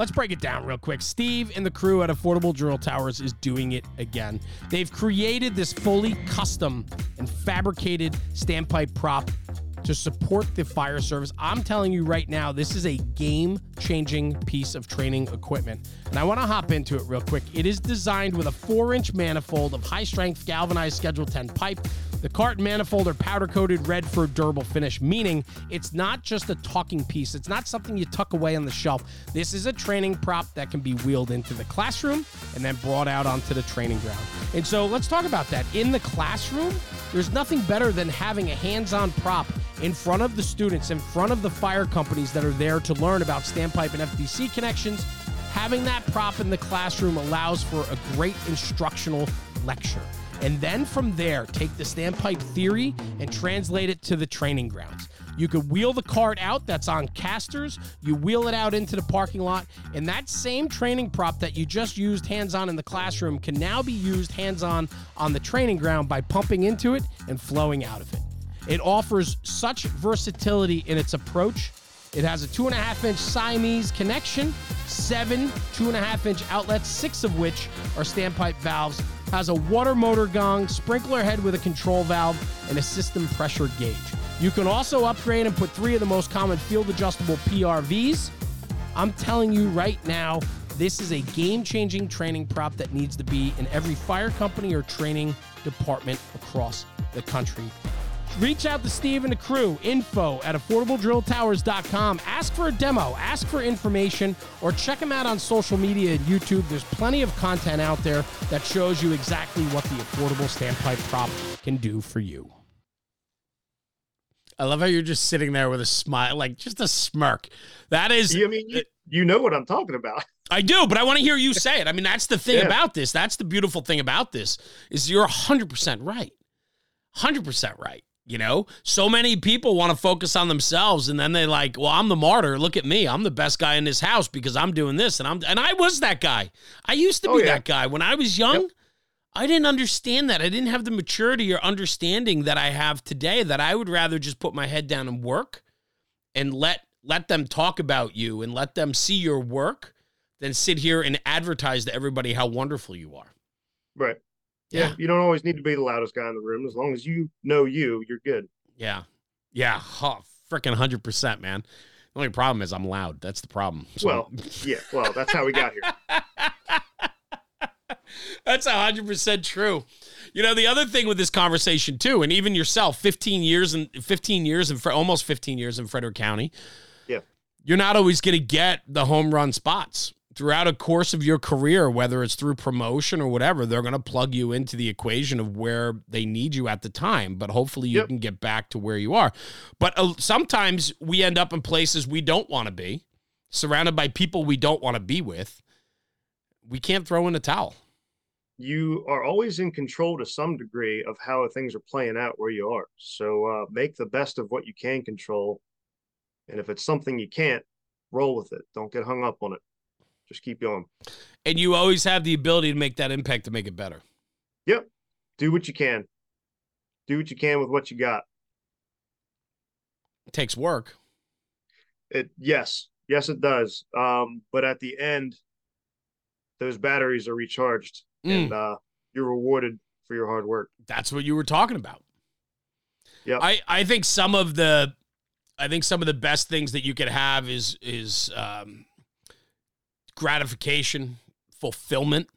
[SPEAKER 1] Let's break it down real quick. Steve and the crew at Affordable Drill Towers is doing it again. They've created this fully custom and fabricated standpipe prop to support the fire service. I'm telling you right now, this is a game changing piece of training equipment. And I want to hop into it real quick. It is designed with a four inch manifold of high strength galvanized Schedule 10 pipe. The cart and manifold are powder coated red for a durable finish, meaning it's not just a talking piece. It's not something you tuck away on the shelf. This is a training prop that can be wheeled into the classroom and then brought out onto the training ground. And so let's talk about that. In the classroom, there's nothing better than having a hands on prop in front of the students, in front of the fire companies that are there to learn about standpipe and FDC connections. Having that prop in the classroom allows for a great instructional lecture. And then from there, take the standpipe theory and translate it to the training grounds. You could wheel the cart out that's on casters, you wheel it out into the parking lot, and that same training prop that you just used hands on in the classroom can now be used hands on on the training ground by pumping into it and flowing out of it. It offers such versatility in its approach. It has a two and a half inch Siamese connection, seven two and a half inch outlets, six of which are standpipe valves, has a water motor gong, sprinkler head with a control valve, and a system pressure gauge. You can also upgrade and put three of the most common field adjustable PRVs. I'm telling you right now, this is a game changing training prop that needs to be in every fire company or training department across the country. Reach out to Steve and the crew, info at affordabledrilltowers.com. Ask for a demo, ask for information, or check them out on social media and YouTube. There's plenty of content out there that shows you exactly what the affordable standpipe prop can do for you. I love how you're just sitting there with a smile, like just a smirk. That is.
[SPEAKER 2] I mean, you, you know what I'm talking about.
[SPEAKER 1] I do, but I want to hear you say it. I mean, that's the thing yeah. about this. That's the beautiful thing about this is you're 100% right. 100% right. You know, so many people want to focus on themselves and then they like, well, I'm the martyr. Look at me. I'm the best guy in this house because I'm doing this. And I'm and I was that guy. I used to oh, be yeah. that guy. When I was young, yep. I didn't understand that. I didn't have the maturity or understanding that I have today that I would rather just put my head down and work and let let them talk about you and let them see your work than sit here and advertise to everybody how wonderful you are.
[SPEAKER 2] Right. Yeah. yeah. You don't always need to be the loudest guy in the room. As long as you know you, you're good.
[SPEAKER 1] Yeah. Yeah. Oh, freaking 100%, man. The only problem is I'm loud. That's the problem.
[SPEAKER 2] So. Well, yeah. Well, that's how we got here.
[SPEAKER 1] that's 100% true. You know, the other thing with this conversation too, and even yourself, 15 years and 15 years and almost 15 years in Frederick County.
[SPEAKER 2] Yeah.
[SPEAKER 1] You're not always going to get the home run spots throughout a course of your career, whether it's through promotion or whatever, they're going to plug you into the equation of where they need you at the time. But hopefully you yep. can get back to where you are. But uh, sometimes we end up in places we don't want to be, surrounded by people we don't want to be with. We can't throw in a towel.
[SPEAKER 2] You are always in control to some degree of how things are playing out where you are. So uh, make the best of what you can control. And if it's something you can't, roll with it. Don't get hung up on it just keep going.
[SPEAKER 1] And you always have the ability to make that impact to make it better.
[SPEAKER 2] Yep. Do what you can. Do what you can with what you got.
[SPEAKER 1] It takes work.
[SPEAKER 2] It yes. Yes it does. Um but at the end those batteries are recharged mm. and uh you're rewarded for your hard work.
[SPEAKER 1] That's what you were talking about.
[SPEAKER 2] Yeah.
[SPEAKER 1] I I think some of the I think some of the best things that you could have is is um gratification, fulfillment,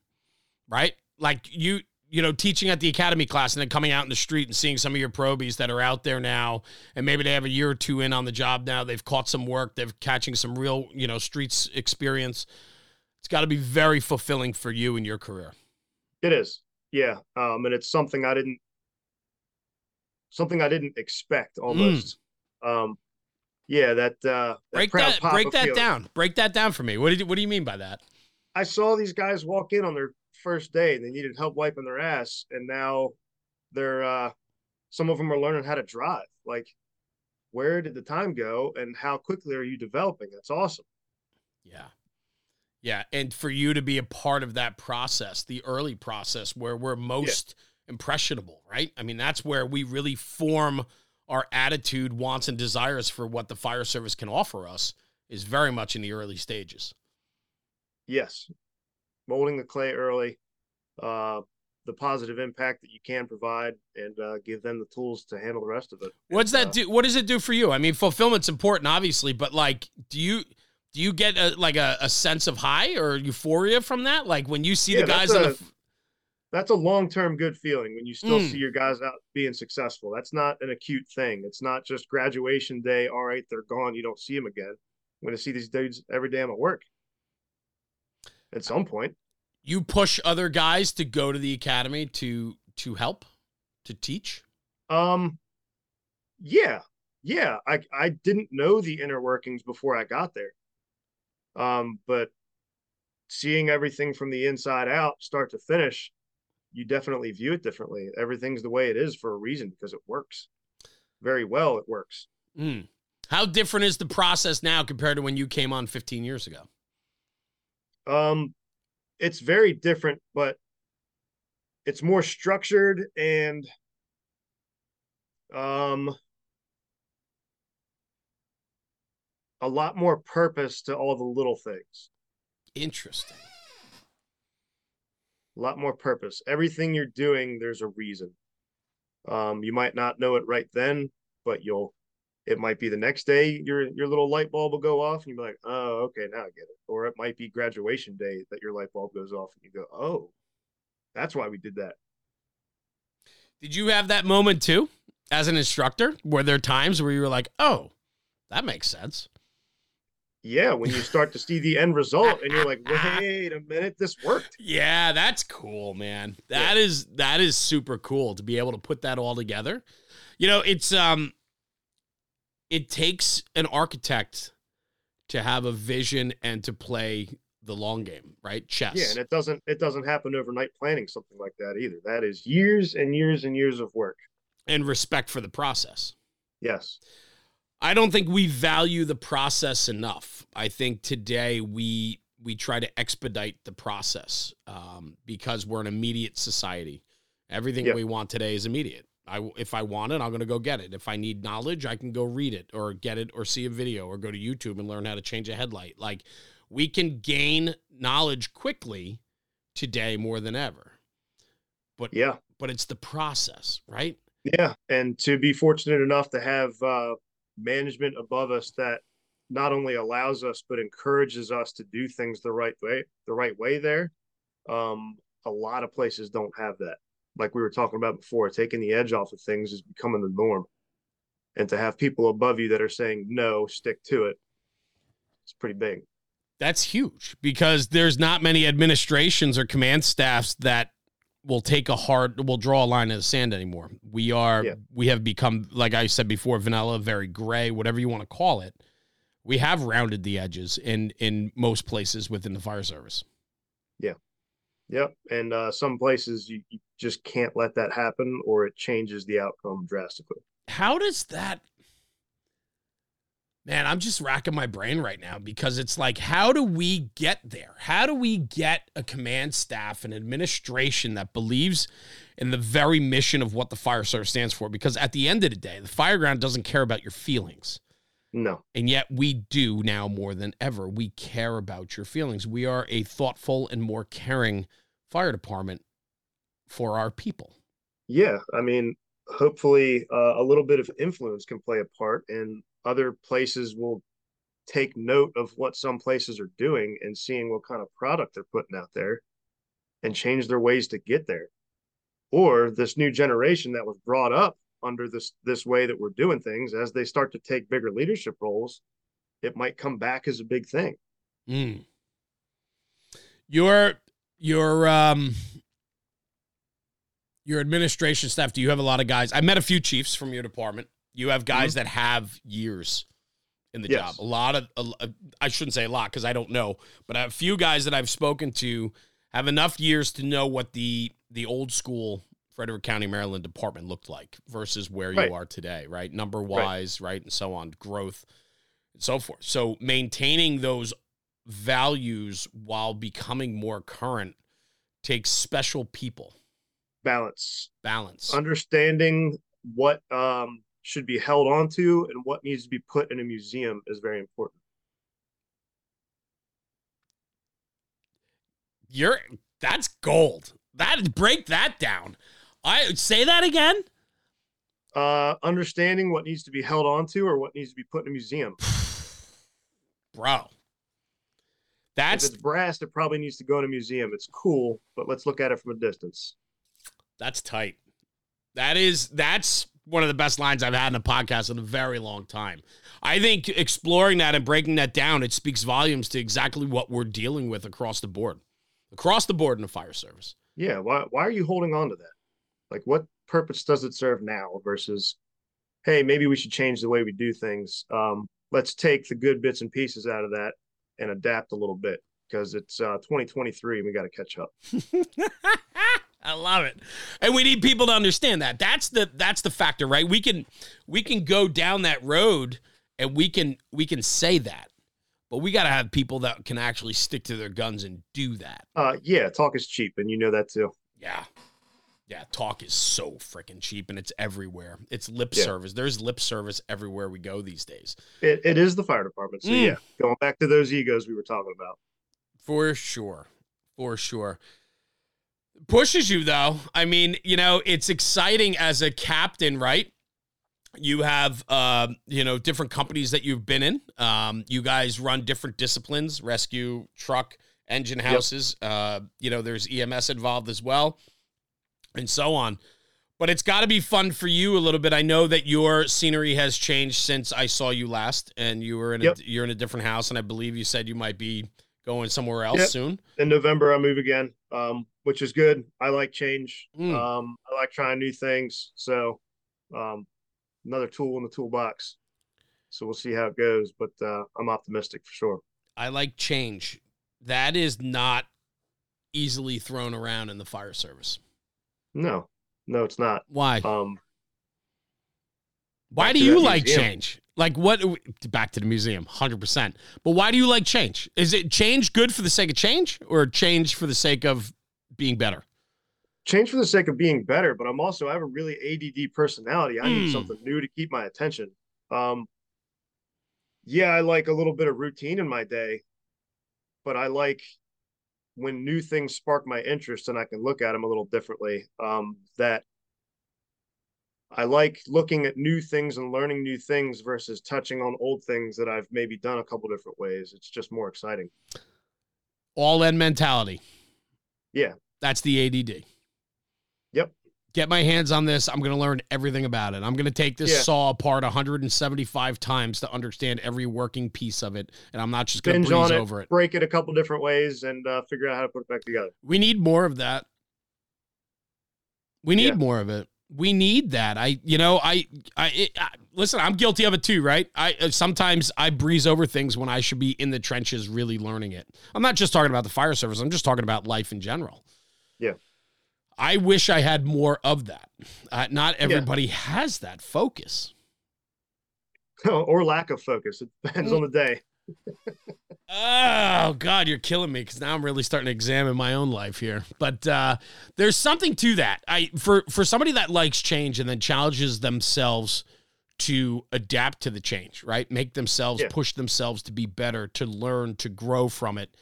[SPEAKER 1] right? Like you, you know, teaching at the academy class and then coming out in the street and seeing some of your probies that are out there now, and maybe they have a year or two in on the job now. They've caught some work. They're catching some real, you know, streets experience. It's got to be very fulfilling for you in your career.
[SPEAKER 2] It is, yeah, um, and it's something I didn't something I didn't expect almost. Mm. Um, yeah, that, uh, that
[SPEAKER 3] break that break that down. Break that down for me. What did you, what do you mean by that?
[SPEAKER 2] I saw these guys walk in on their first day and they needed help wiping their ass, and now they're uh, some of them are learning how to drive. Like, where did the time go, and how quickly are you developing? That's awesome.
[SPEAKER 3] Yeah. Yeah, and for you to be a part of that process, the early process where we're most yeah. impressionable, right? I mean, that's where we really form our attitude, wants, and desires for what the fire service can offer us is very much in the early stages.
[SPEAKER 2] Yes, molding the clay early, uh, the positive impact that you can provide, and uh, give them the tools to handle the rest of it.
[SPEAKER 3] What's that uh, do? What does it do for you? I mean, fulfillment's important, obviously, but like, do you? do you get a, like a, a sense of high or euphoria from that? Like when you see yeah, the guys
[SPEAKER 2] a,
[SPEAKER 3] the
[SPEAKER 2] that's a long term good feeling when you still mm. see your guys out being successful. That's not an acute thing. It's not just graduation day. All right, they're gone. You don't see them again. I'm going to see these dudes every day I'm at work. At some point,
[SPEAKER 3] you push other guys to go to the academy to to help to teach.
[SPEAKER 2] Um, yeah, yeah. I I didn't know the inner workings before I got there. Um, but seeing everything from the inside out, start to finish, you definitely view it differently. Everything's the way it is for a reason because it works very well. It works.
[SPEAKER 3] Mm. How different is the process now compared to when you came on 15 years ago?
[SPEAKER 2] Um, it's very different, but it's more structured and um a lot more purpose to all the little things.
[SPEAKER 3] Interesting.
[SPEAKER 2] A lot more purpose. Everything you're doing, there's a reason. Um, you might not know it right then, but you'll. It might be the next day your your little light bulb will go off, and you'll be like, "Oh, okay, now I get it." Or it might be graduation day that your light bulb goes off, and you go, "Oh, that's why we did that."
[SPEAKER 3] Did you have that moment too, as an instructor? Were there times where you were like, "Oh, that makes sense"?
[SPEAKER 2] Yeah, when you start to see the end result and you're like, wait a minute, this worked.
[SPEAKER 3] Yeah, that's cool, man. That yeah. is that is super cool to be able to put that all together. You know, it's um it takes an architect to have a vision and to play the long game, right? Chess.
[SPEAKER 2] Yeah, and it doesn't it doesn't happen overnight planning something like that either. That is years and years and years of work.
[SPEAKER 3] And respect for the process.
[SPEAKER 2] Yes.
[SPEAKER 3] I don't think we value the process enough. I think today we we try to expedite the process um, because we're an immediate society. Everything yep. we want today is immediate. I, if I want it, I'm going to go get it. If I need knowledge, I can go read it or get it or see a video or go to YouTube and learn how to change a headlight. Like we can gain knowledge quickly today more than ever. But
[SPEAKER 2] yeah,
[SPEAKER 3] but it's the process, right?
[SPEAKER 2] Yeah, and to be fortunate enough to have uh, management above us that not only allows us but encourages us to do things the right way the right way there um, a lot of places don't have that. Like we were talking about before taking the edge off of things is becoming the norm. And to have people above you that are saying no stick to it it's pretty big.
[SPEAKER 3] That's huge because there's not many administrations or command staffs that will take a hard will draw a line in the sand anymore. We are yeah. we have become like I said before vanilla, very gray, whatever you want to call it. We have rounded the edges in in most places within the fire service.
[SPEAKER 2] Yeah. Yep. And uh, some places you, you just can't let that happen or it changes the outcome drastically.
[SPEAKER 3] How does that Man, I'm just racking my brain right now because it's like, how do we get there? How do we get a command staff and administration that believes in the very mission of what the fire service stands for? Because at the end of the day, the fire ground doesn't care about your feelings.
[SPEAKER 2] No.
[SPEAKER 3] And yet we do now more than ever. We care about your feelings. We are a thoughtful and more caring fire department for our people.
[SPEAKER 2] Yeah. I mean, hopefully uh, a little bit of influence can play a part in other places will take note of what some places are doing and seeing what kind of product they're putting out there and change their ways to get there or this new generation that was brought up under this this way that we're doing things as they start to take bigger leadership roles it might come back as a big thing
[SPEAKER 3] mm. your your um Your administration staff, do you have a lot of guys? I met a few chiefs from your department. You have guys mm-hmm. that have years in the yes. job. A lot of, a, I shouldn't say a lot because I don't know, but a few guys that I've spoken to have enough years to know what the the old school Frederick County, Maryland department looked like versus where right. you are today, right? Number wise, right. right, and so on, growth, and so forth. So maintaining those values while becoming more current takes special people.
[SPEAKER 2] Balance.
[SPEAKER 3] Balance.
[SPEAKER 2] Understanding what um, should be held onto and what needs to be put in a museum is very important.
[SPEAKER 3] You're that's gold. That break that down. I say that again.
[SPEAKER 2] Uh, understanding what needs to be held onto or what needs to be put in a museum.
[SPEAKER 3] Bro, that's
[SPEAKER 2] if it's brass, it probably needs to go in a museum. It's cool, but let's look at it from a distance.
[SPEAKER 3] That's tight. That is that's one of the best lines I've had in a podcast in a very long time. I think exploring that and breaking that down, it speaks volumes to exactly what we're dealing with across the board. Across the board in the fire service.
[SPEAKER 2] Yeah. Why why are you holding on to that? Like what purpose does it serve now versus hey, maybe we should change the way we do things. Um, let's take the good bits and pieces out of that and adapt a little bit because it's uh, 2023 and we got to catch up.
[SPEAKER 3] I love it. And we need people to understand that. That's the that's the factor, right? We can we can go down that road and we can we can say that. But we got to have people that can actually stick to their guns and do that.
[SPEAKER 2] Uh yeah, talk is cheap and you know that too.
[SPEAKER 3] Yeah. Yeah, talk is so freaking cheap and it's everywhere. It's lip yeah. service. There's lip service everywhere we go these days.
[SPEAKER 2] It, it is the fire department. So, mm. yeah, going back to those egos we were talking about.
[SPEAKER 3] For sure. For sure. Pushes you, though. I mean, you know, it's exciting as a captain, right? You have, uh, you know, different companies that you've been in. Um, you guys run different disciplines rescue, truck, engine houses. Yep. Uh, you know, there's EMS involved as well and so on. But it's got to be fun for you a little bit. I know that your scenery has changed since I saw you last, and you were in a, yep. you're in a different house, and I believe you said you might be going somewhere else yep. soon.
[SPEAKER 2] In November, I'll move again, um, which is good. I like change. Mm. Um, I like trying new things. So, um, another tool in the toolbox. So we'll see how it goes, but uh, I'm optimistic for sure.
[SPEAKER 3] I like change. That is not easily thrown around in the fire service.
[SPEAKER 2] No, no, it's not.
[SPEAKER 3] Why? Um, why do you like change? Like what? Back to the museum, hundred percent. But why do you like change? Is it change good for the sake of change, or change for the sake of being better?
[SPEAKER 2] Change for the sake of being better, but I'm also I have a really ADD personality. I mm. need hmm. something new to keep my attention. Um, yeah, I like a little bit of routine in my day, but I like when new things spark my interest and I can look at them a little differently. Um, that I like looking at new things and learning new things versus touching on old things that I've maybe done a couple different ways. It's just more exciting.
[SPEAKER 3] All in mentality.
[SPEAKER 2] Yeah.
[SPEAKER 3] That's the ADD.
[SPEAKER 2] Yep
[SPEAKER 3] get my hands on this. I'm going to learn everything about it. I'm going to take this yeah. saw apart 175 times to understand every working piece of it, and I'm not just going to breeze over it,
[SPEAKER 2] break it a couple different ways, and uh, figure out how to put it back together.
[SPEAKER 3] We need more of that. We need yeah. more of it. We need that. I, you know, I, I, it, I, listen. I'm guilty of it too, right? I uh, sometimes I breeze over things when I should be in the trenches, really learning it. I'm not just talking about the fire service. I'm just talking about life in general.
[SPEAKER 2] Yeah.
[SPEAKER 3] I wish I had more of that. Uh, not everybody yeah. has that focus.
[SPEAKER 2] or lack of focus. It depends on the day.
[SPEAKER 3] oh God, you're killing me because now I'm really starting to examine my own life here. But uh, there's something to that. I for for somebody that likes change and then challenges themselves to adapt to the change, right? Make themselves yeah. push themselves to be better, to learn, to grow from it.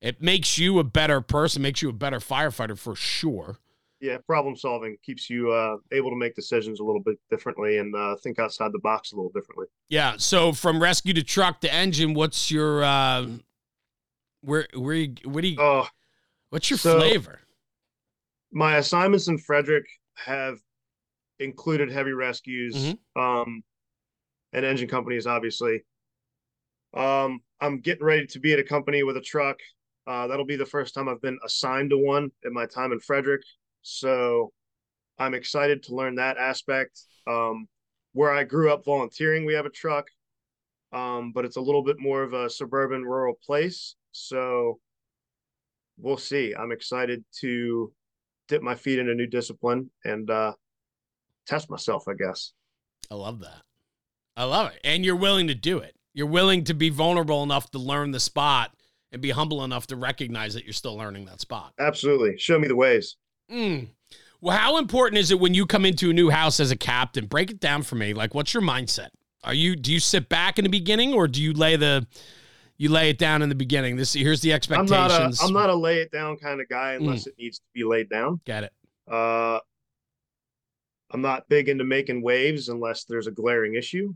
[SPEAKER 3] It makes you a better person, makes you a better firefighter for sure
[SPEAKER 2] yeah, problem solving keeps you uh, able to make decisions a little bit differently and uh, think outside the box a little differently.
[SPEAKER 3] Yeah. So from rescue to truck to engine, what's your uh, where where you, what do you oh, what's your so flavor?
[SPEAKER 2] My assignments in Frederick have included heavy rescues, mm-hmm. um, and engine companies, obviously. Um, I'm getting ready to be at a company with a truck. Uh, that'll be the first time I've been assigned to one in my time in Frederick. So I'm excited to learn that aspect. Um, where I grew up volunteering, we have a truck, um, but it's a little bit more of a suburban rural place. So we'll see. I'm excited to dip my feet in a new discipline and uh, test myself, I guess.
[SPEAKER 3] I love that. I love it. And you're willing to do it. You're willing to be vulnerable enough to learn the spot and be humble enough to recognize that you're still learning that spot.
[SPEAKER 2] Absolutely. Show me the ways.
[SPEAKER 3] Mm. Well, how important is it when you come into a new house as a captain? Break it down for me. Like, what's your mindset? Are you do you sit back in the beginning, or do you lay the you lay it down in the beginning? This here's the expectations.
[SPEAKER 2] I'm not a, I'm not a lay it down kind of guy unless mm. it needs to be laid down.
[SPEAKER 3] Get it.
[SPEAKER 2] Uh, I'm not big into making waves unless there's a glaring issue.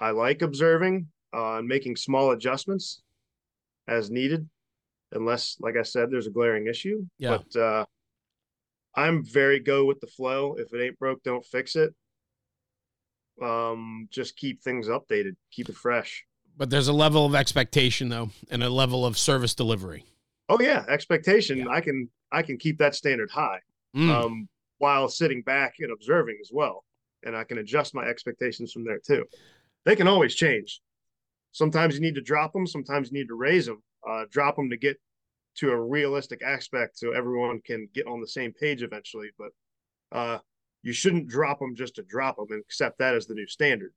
[SPEAKER 2] I like observing uh, and making small adjustments as needed, unless, like I said, there's a glaring issue.
[SPEAKER 3] Yeah.
[SPEAKER 2] But uh, I'm very go with the flow. If it ain't broke, don't fix it. Um, just keep things updated, keep it fresh.
[SPEAKER 3] But there's a level of expectation though, and a level of service delivery.
[SPEAKER 2] Oh yeah, expectation. Yeah. I can I can keep that standard high. Mm. Um, while sitting back and observing as well. And I can adjust my expectations from there too. They can always change. Sometimes you need to drop them, sometimes you need to raise them. Uh, drop them to get to a realistic aspect so everyone can get on the same page eventually. But uh, you shouldn't drop them just to drop them and accept that as the new standard.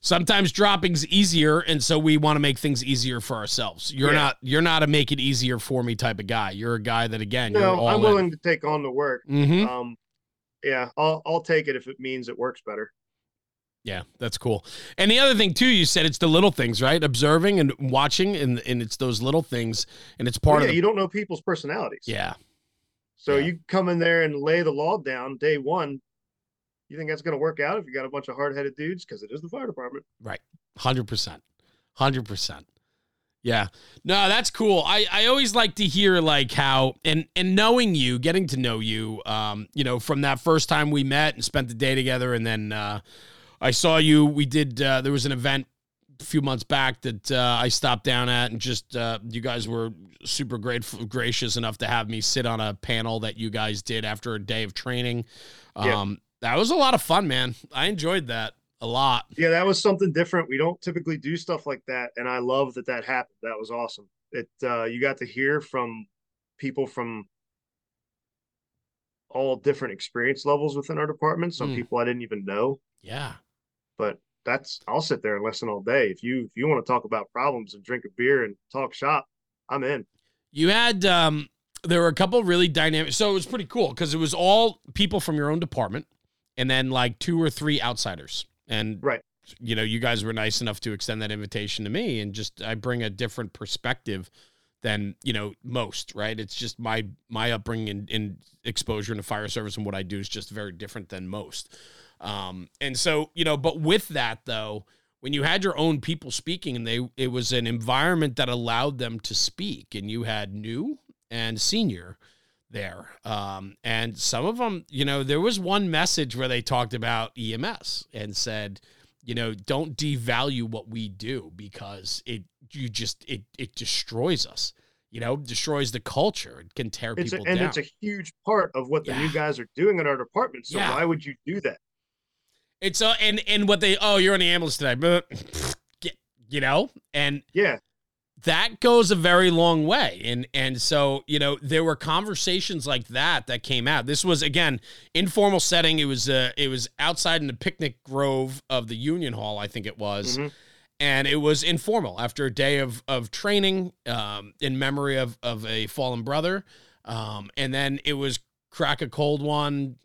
[SPEAKER 3] Sometimes dropping's easier, and so we want to make things easier for ourselves. You're yeah. not you're not a make it easier for me type of guy. You're a guy that again, no,
[SPEAKER 2] I'm willing to take on the work.
[SPEAKER 3] Mm-hmm.
[SPEAKER 2] Um, yeah, I'll I'll take it if it means it works better.
[SPEAKER 3] Yeah, that's cool. And the other thing too, you said it's the little things, right? Observing and watching, and and it's those little things, and it's part
[SPEAKER 2] well, yeah,
[SPEAKER 3] of. The...
[SPEAKER 2] You don't know people's personalities.
[SPEAKER 3] Yeah.
[SPEAKER 2] So yeah. you come in there and lay the law down day one. You think that's going to work out if you got a bunch of hard headed dudes? Because it is the fire department.
[SPEAKER 3] Right. 100%. 100%. Yeah. No, that's cool. I, I always like to hear like how and and knowing you, getting to know you, um, you know, from that first time we met and spent the day together and then uh I saw you we did uh there was an event a few months back that uh, I stopped down at and just uh, you guys were super grateful gracious enough to have me sit on a panel that you guys did after a day of training. Um that was a lot of fun, man. I enjoyed that a lot.
[SPEAKER 2] Yeah, that was something different. We don't typically do stuff like that, and I love that that happened. That was awesome. It uh, you got to hear from people from all different experience levels within our department. Some mm. people I didn't even know.
[SPEAKER 3] Yeah,
[SPEAKER 2] but that's I'll sit there and listen all day. If you if you want to talk about problems and drink a beer and talk shop, I'm in.
[SPEAKER 3] You had um there were a couple really dynamic so it was pretty cool because it was all people from your own department and then like two or three outsiders. And
[SPEAKER 2] right.
[SPEAKER 3] You know, you guys were nice enough to extend that invitation to me and just I bring a different perspective than, you know, most, right? It's just my my upbringing and, and exposure in the fire service and what I do is just very different than most. Um, and so, you know, but with that though, when you had your own people speaking and they it was an environment that allowed them to speak and you had new and senior there. Um, and some of them, you know, there was one message where they talked about EMS and said, you know, don't devalue what we do because it you just it it destroys us. You know, destroys the culture. It can tear
[SPEAKER 2] it's
[SPEAKER 3] people
[SPEAKER 2] a, and
[SPEAKER 3] down.
[SPEAKER 2] it's a huge part of what the yeah. new guys are doing in our department. So yeah. why would you do that?
[SPEAKER 3] It's uh, and and what they oh you're on the ambulance today, but you know, and
[SPEAKER 2] yeah,
[SPEAKER 3] that goes a very long way. And and so you know there were conversations like that that came out. This was again informal setting. It was uh it was outside in the picnic grove of the union hall i think it was. Mm-hmm. and it was informal after a day of of training um in memory of of a fallen brother. Um and then it was crack a cold one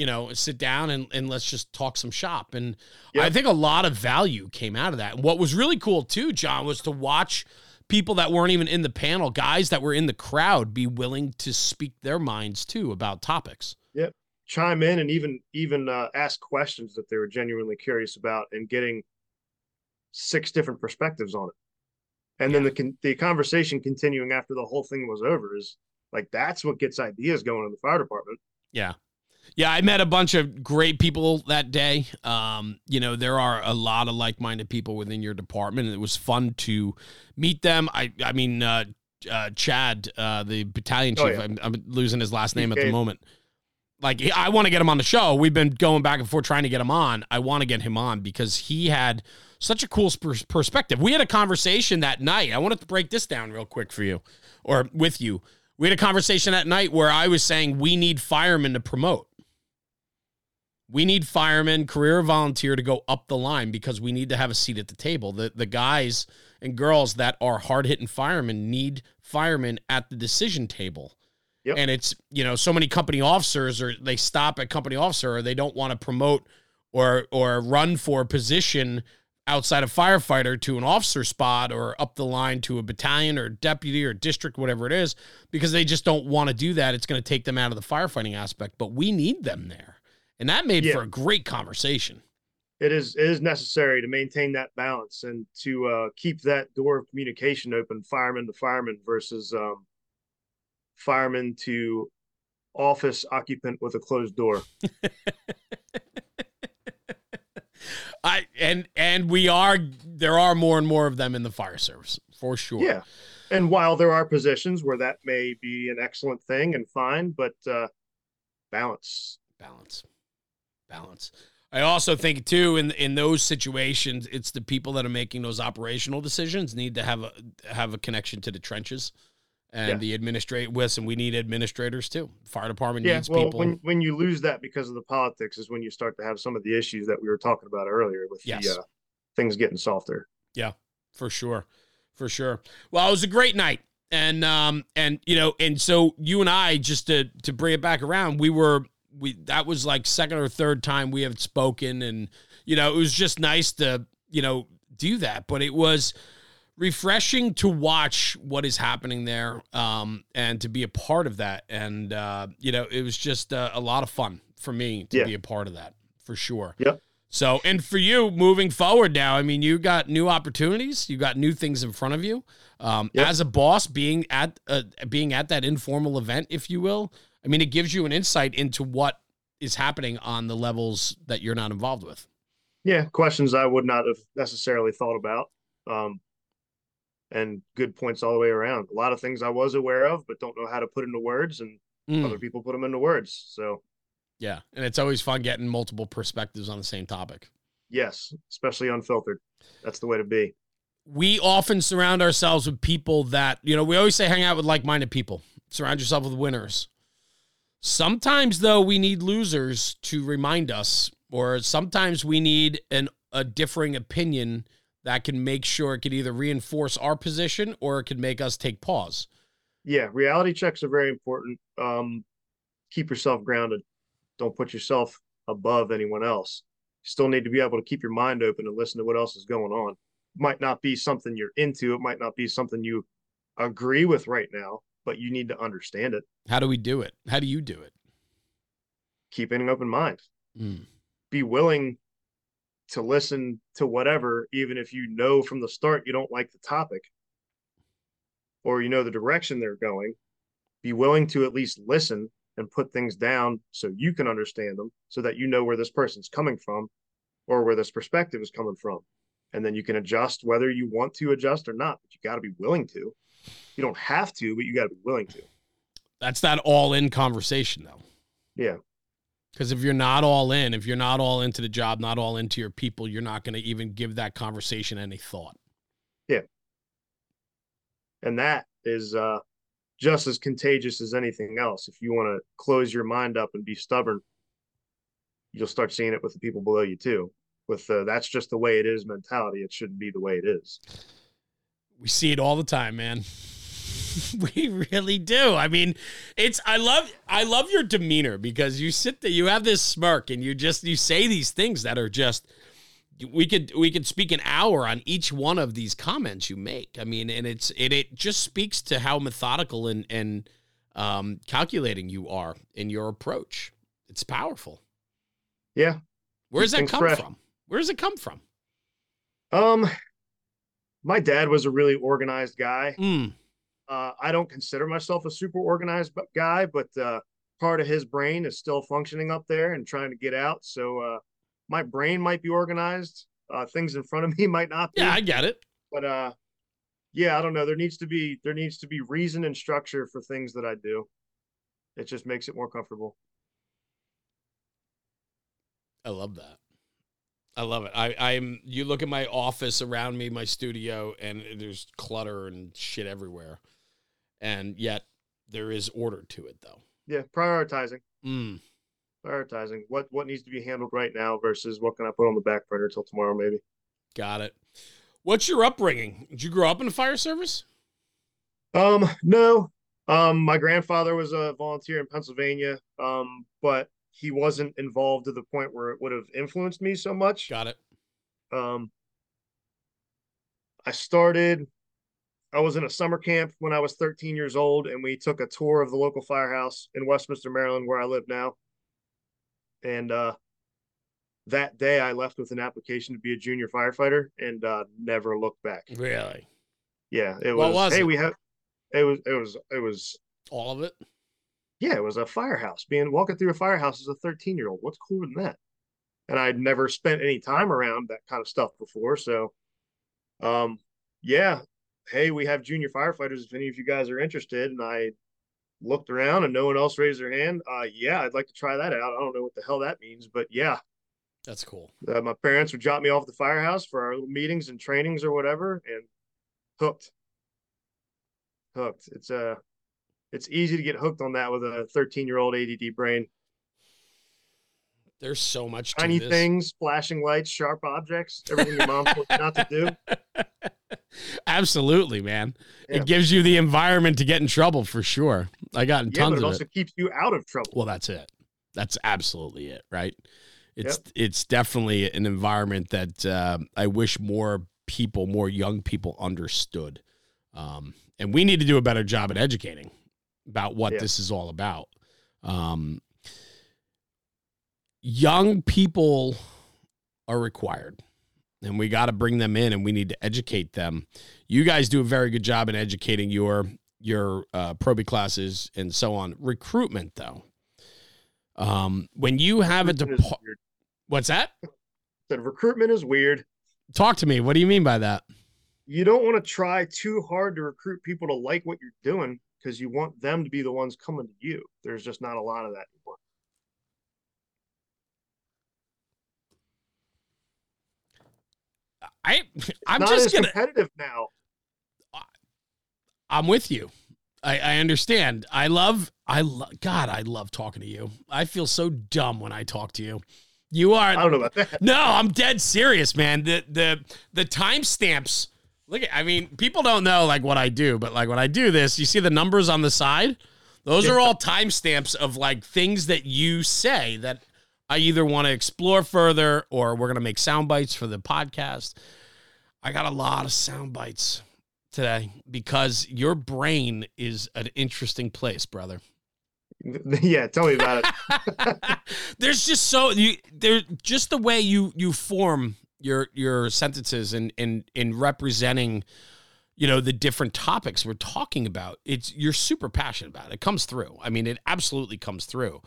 [SPEAKER 3] you know, sit down and, and let's just talk some shop. And yep. I think a lot of value came out of that. And what was really cool too, Jon, was to watch people that weren't even in the panel, guys that were in the crowd, be willing to speak their minds too about topics.
[SPEAKER 2] Yep. Chime in and even even uh, ask questions that they were genuinely curious about and getting six different perspectives on it. And yeah. then the the conversation continuing after the whole thing was over is like that's what gets ideas going in the fire department.
[SPEAKER 3] Yeah. Yeah, I met a bunch of great people that day. Um, you know, there are a lot of like-minded people within your department, and it was fun to meet them. I, I mean, uh, uh, Chad, uh, the battalion oh, chief. Oh, yeah. I'm, I'm, losing his last name at the moment. like I want to get him on the show. We've been going back and forth trying to get him on. I want to get him on because he had such a cool pers- perspective. We had a conversation that night. I wanted to break this down real quick for you or with you. We had a conversation that night where I was saying we need firemen to promote. We need firemen, career volunteer to go up the line because we need to have a seat at the table. The the guys and girls that are hard hitting firemen need firemen at the decision table.
[SPEAKER 2] Yep.
[SPEAKER 3] And it's, you know, so many company officers or they stop at company officer or they don't want to promote or or run for a position outside of firefighter to an officer spot or up the line to a battalion or deputy or district, whatever it is, because they just don't want to do that. It's going to take them out of the firefighting aspect, but we need them there. And that made
[SPEAKER 2] Yeah.
[SPEAKER 3] for a great conversation.
[SPEAKER 2] It is it is necessary to maintain that balance and to uh, keep that door of communication open, fireman to fireman versus um, fireman to office occupant with a closed door.
[SPEAKER 3] I and and we are there are more and more of them in the fire service for sure.
[SPEAKER 2] Yeah. And while there are positions where that may be an excellent thing and fine, but uh, balance.
[SPEAKER 3] balance balance i also think too in in those situations it's the people that are making those operational decisions need to have a have a connection to the trenches and
[SPEAKER 2] Yeah.
[SPEAKER 3] the administrate listen we need administrators too fire department
[SPEAKER 2] Yeah.
[SPEAKER 3] needs
[SPEAKER 2] Well,
[SPEAKER 3] people
[SPEAKER 2] when when you lose that because of the politics is when you start to have some of the issues that we were talking about earlier with
[SPEAKER 3] Yes.
[SPEAKER 2] the uh, things getting softer.
[SPEAKER 3] Yeah, for sure for sure well it was a great night and um and you know and so you and i just to to bring it back around we were we that was like second or third time we have spoken and you know it was just nice to you know do that but it was refreshing to watch what is happening there um and to be a part of that and uh you know it was just uh, a lot of fun for me to
[SPEAKER 2] Yeah.
[SPEAKER 3] be a part of that for sure
[SPEAKER 2] Yep.
[SPEAKER 3] so, and for you moving forward now, I mean, you got new opportunities, you got new things in front of you. Um,
[SPEAKER 2] Yep.
[SPEAKER 3] As a boss, being at uh, being at that informal event, if you will, I mean, it gives you an insight into what is happening on the levels that you're not involved with.
[SPEAKER 2] Yeah, questions I would not have necessarily thought about. Um, and good points all the way around. A lot of things I was aware of, but don't know how to put into words, and
[SPEAKER 3] Mm,
[SPEAKER 2] other people put them into words. So
[SPEAKER 3] yeah, and it's always fun getting multiple perspectives on the same topic.
[SPEAKER 2] yes, especially unfiltered. That's the way to be.
[SPEAKER 3] we often surround ourselves with people that you know we always say hang out with like-minded people surround yourself with winners sometimes though we need losers to remind us or sometimes we need an a differing opinion that can make sure it can either reinforce our position or it can make us take pause
[SPEAKER 2] Yeah, reality checks are very important. Um, keep yourself grounded. Don't put yourself above anyone else. You still need to be able to keep your mind open and listen to what else is going on. Might not be something you're into. It might not be something you agree with right now, but you need to understand it.
[SPEAKER 3] how do we do it how do you do it
[SPEAKER 2] Keeping an open mind.
[SPEAKER 3] Mm,
[SPEAKER 2] Be willing to listen to whatever, even if you know from the start you don't like the topic or you know the direction they're going. Be willing to at least listen and put things down so you can understand them so that you know where this person's coming from or where this perspective is coming from. And then you can adjust whether you want to adjust or not, but you got to be willing to. You don't have to, but you got to be willing to.
[SPEAKER 3] that's that all-in conversation though
[SPEAKER 2] Yeah.
[SPEAKER 3] Because if you're not all in, if you're not all into the job, not all into your people, you're not going to even give that conversation any thought. Yeah.
[SPEAKER 2] And that is uh, just as contagious as anything else. If you want to close your mind up and be stubborn, you'll start seeing it with the people below you too. With uh, that's just the way it is mentality. It shouldn't be the way it is.
[SPEAKER 3] We see it all the time, man. we really do. I mean, it's I love I love your demeanor because you sit there, you have this smirk, and you just you say these things that are just we could we could speak an hour on each one of these comments you make. I mean, and it's it it just speaks to how methodical and and um, calculating you are in your approach. It's powerful.
[SPEAKER 2] Yeah.
[SPEAKER 3] Where does that come
[SPEAKER 2] fresh.
[SPEAKER 3] from? Where does it come from?
[SPEAKER 2] Um, my dad was a really organized guy.
[SPEAKER 3] Mm,
[SPEAKER 2] Uh, I don't consider myself a super organized guy, but uh, part of his brain is still functioning up there and trying to get out. So uh, my brain might be organized. Uh, things in front of me might not be.
[SPEAKER 3] yeah, I get it.
[SPEAKER 2] but uh yeah i don't know there needs to be there needs to be reason and structure for things that i do it just makes it more comfortable
[SPEAKER 3] I love that. I love it. I, I'm. You look at my office around me, my studio, and there's clutter and shit everywhere, and yet there is order to it, though.
[SPEAKER 2] Yeah, prioritizing.
[SPEAKER 3] Mm.
[SPEAKER 2] Prioritizing what what needs to be handled right now versus what can I put on the back burner till tomorrow, maybe.
[SPEAKER 3] Got it. What's your upbringing? Did you grow up in the fire service?
[SPEAKER 2] Um, no. Um, my grandfather was a volunteer in Pennsylvania, um, but he wasn't involved to the point where it would have influenced me so much.
[SPEAKER 3] Got it.
[SPEAKER 2] Um, I started, I was in a summer camp when I was 13 years old, and we took a tour of the local firehouse in Westminster, Maryland, where I live now. And uh, that day, I left with an application to be a junior firefighter and uh, never looked back.
[SPEAKER 3] Really?
[SPEAKER 2] Yeah, it
[SPEAKER 3] What
[SPEAKER 2] was.
[SPEAKER 3] was
[SPEAKER 2] hey,
[SPEAKER 3] it?
[SPEAKER 2] we have. It was. It was. It was.
[SPEAKER 3] All of it?
[SPEAKER 2] Yeah, it was a firehouse. Being walking through a firehouse as a 13 year old. What's cooler than that? And I'd never spent any time around that kind of stuff before. So, um, yeah. Hey, we have junior firefighters. If any of you guys are interested, and I looked around and no one else raised their hand. Uh, yeah, I'd like to try that out. I don't know what the hell that means, but yeah,
[SPEAKER 3] That's cool.
[SPEAKER 2] uh, my parents would drop me off at the firehouse for our little meetings and trainings or whatever, and hooked. Hooked. It's uh it's easy to get hooked on that with a 13 year old ADD brain.
[SPEAKER 3] There's so much to
[SPEAKER 2] Tiny
[SPEAKER 3] this.
[SPEAKER 2] things, flashing lights, sharp objects, everything your mom told you not to do.
[SPEAKER 3] Absolutely, man.
[SPEAKER 2] Yeah.
[SPEAKER 3] It gives you the environment to get in trouble for sure. I got in
[SPEAKER 2] Yeah, but it
[SPEAKER 3] of
[SPEAKER 2] also
[SPEAKER 3] it.
[SPEAKER 2] keeps you out of trouble.
[SPEAKER 3] Well, that's it. That's absolutely it, right? It's it's definitely an environment that uh, I wish more people, more young people, understood. Um, and we need to do a better job at educating about what
[SPEAKER 2] Yeah.
[SPEAKER 3] this is all about. Um, young people are required and we got to bring them in and we need to educate them. You guys do a very good job in educating your your uh, probie classes and so on. Recruitment though. Um when you have a
[SPEAKER 2] Recruitment
[SPEAKER 3] depo- what's that?
[SPEAKER 2] Said recruitment is weird.
[SPEAKER 3] talk to me. What do you mean by that?
[SPEAKER 2] You don't want to try too hard to recruit people to like what you're doing because you want them to be the ones coming to you. There's just not a lot of that anymore.
[SPEAKER 3] i i'm
[SPEAKER 2] not
[SPEAKER 3] just gonna
[SPEAKER 2] competitive now.
[SPEAKER 3] i'm with you I, I understand. I love, I love, God, I love talking to you. I feel so dumb when I talk to you. You are
[SPEAKER 2] I don't know about that.
[SPEAKER 3] No, I'm dead serious, man. The the the timestamps. Look at I mean, people don't know like what I do, but like when I do this, you see the numbers on the side? Those are all timestamps of like things that you say that I either want to explore further or we're gonna make sound bites for the podcast. I got a lot of sound bites today because your brain is an interesting place, brother.
[SPEAKER 2] yeah, tell me about it.
[SPEAKER 3] there's just so you there just the way you you form your your sentences and and in representing you know the different topics we're talking about it's you're super passionate about it. it comes through i mean it absolutely comes through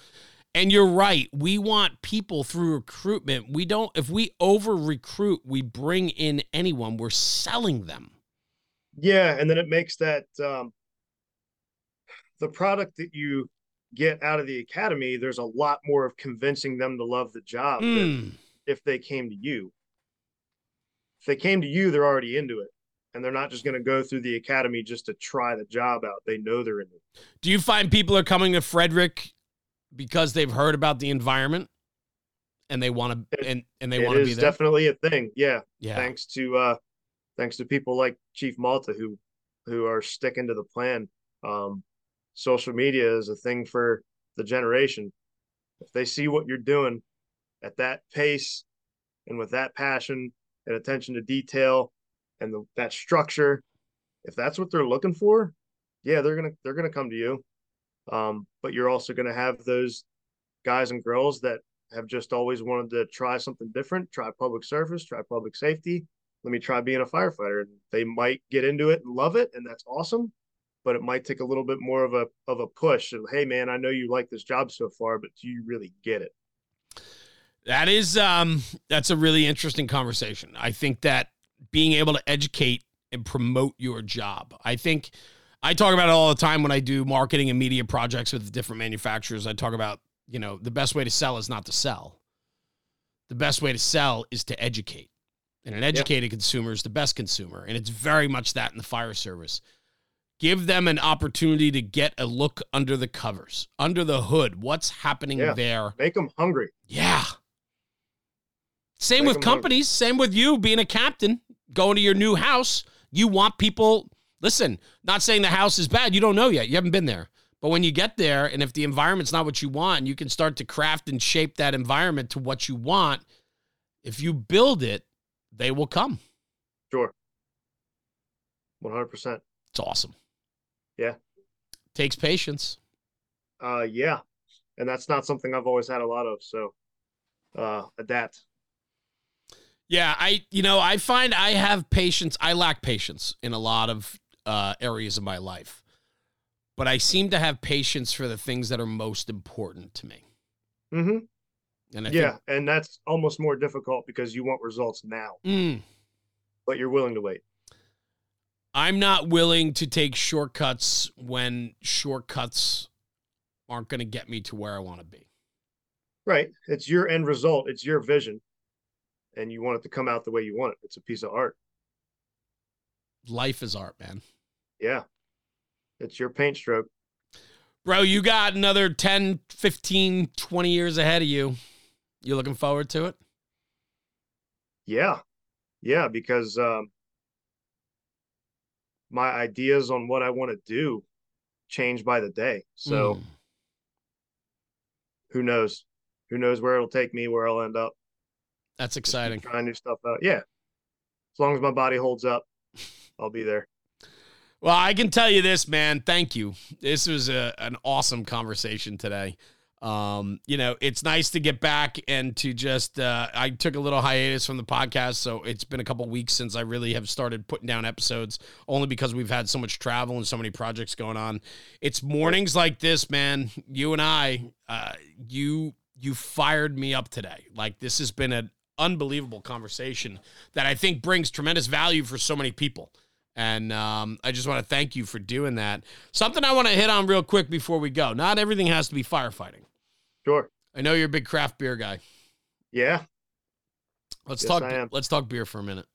[SPEAKER 3] and you're right we want people through recruitment we don't if we over recruit we bring in anyone we're selling them
[SPEAKER 2] Yeah, and then it makes that um, the product that you get out of the academy. There's a lot more of convincing them to love the job than
[SPEAKER 3] Mm.
[SPEAKER 2] if they came to you. If they came to you, they're already into it, and they're not just going to go through the academy just to try the job out. They know they're in it.
[SPEAKER 3] do you find people are coming to frederick because they've heard about the environment and they want to and, and they want to be there
[SPEAKER 2] definitely a thing. Yeah,
[SPEAKER 3] yeah
[SPEAKER 2] thanks to uh, thanks to people like Chief Malta who who are sticking to the plan. Um, social media is a thing for the generation. If they see what you're doing at that pace and with that passion and attention to detail and the, that structure, if that's what they're looking for, yeah, they're gonna they're gonna come to you. Um, but you're also gonna have those guys and girls that have just always wanted to try something different, try public service, try public safety. Let me try being a firefighter. They might get into it and love it, and that's awesome. But it might take a little bit more of a of a push. And hey, man, I know you like this job so far, but do you really get it?
[SPEAKER 3] That is um that's a really interesting conversation. I think that being able to educate and promote your job. I think I talk about it all the time when I do marketing and media projects with different manufacturers. I talk about, you know, the best way to sell is not to sell. the best way to sell is to educate. And an educated consumer is the best consumer. And it's very much that in the fire service. Give them an opportunity to get a look under the covers, under the hood. What's happening
[SPEAKER 2] Yeah.
[SPEAKER 3] there?
[SPEAKER 2] Make them hungry.
[SPEAKER 3] Yeah. Same with companies, same with you being a captain, going to your new house. You want people, listen, not saying the house is bad. You don't know yet. You haven't been there. But when you get there, and if the environment's not what you want, you can start to craft and shape that environment to what you want, if you build it, they will come.
[SPEAKER 2] Sure. One hundred percent.
[SPEAKER 3] It's awesome.
[SPEAKER 2] Yeah.
[SPEAKER 3] Takes patience.
[SPEAKER 2] Uh, yeah, and that's not something I've always had a lot of. So, uh, adapt.
[SPEAKER 3] Yeah, I you know, I find I have patience. I lack patience in a lot of uh areas of my life. But I seem to have patience for the things that are most important to me.
[SPEAKER 2] hmm
[SPEAKER 3] And I
[SPEAKER 2] Yeah, and that's almost more difficult because you want results now,
[SPEAKER 3] mm,
[SPEAKER 2] but you're willing to wait.
[SPEAKER 3] I'm not willing to take shortcuts when shortcuts aren't going to get me to where I want to be.
[SPEAKER 2] Right. It's your end result. It's your vision, and you want it to come out the way you want it. It's a piece of art.
[SPEAKER 3] Life is art, man.
[SPEAKER 2] Yeah. It's your paint stroke.
[SPEAKER 3] Bro, you got another 10, 15, 20 years ahead of you. You looking forward to it?
[SPEAKER 2] Yeah. Yeah, because um my ideas on what I want to do change by the day. So
[SPEAKER 3] Mm.
[SPEAKER 2] who knows? Who knows where it'll take me, where I'll end up.
[SPEAKER 3] That's exciting.
[SPEAKER 2] Trying new stuff out. Yeah. As long as my body holds up, I'll be there.
[SPEAKER 3] Well, I can tell you this, man. Thank you. This was a, an awesome conversation today. Um, you know, it's nice to get back and to just uh, I took a little hiatus from the podcast, so it's been a couple weeks since I really have started putting down episodes, only because we've had so much travel and so many projects going on. It's mornings like this, man. You and I, uh, you you fired me up today. Like this has been an unbelievable conversation that I think brings tremendous value for so many people. And um, I just want to thank you for doing that. Something I want to hit on real quick before we go. Not everything has to be firefighting.
[SPEAKER 2] Sure.
[SPEAKER 3] I know you're a big craft beer guy.
[SPEAKER 2] Yeah.
[SPEAKER 3] Let's
[SPEAKER 2] Yes,
[SPEAKER 3] talk. Let's talk beer for a minute.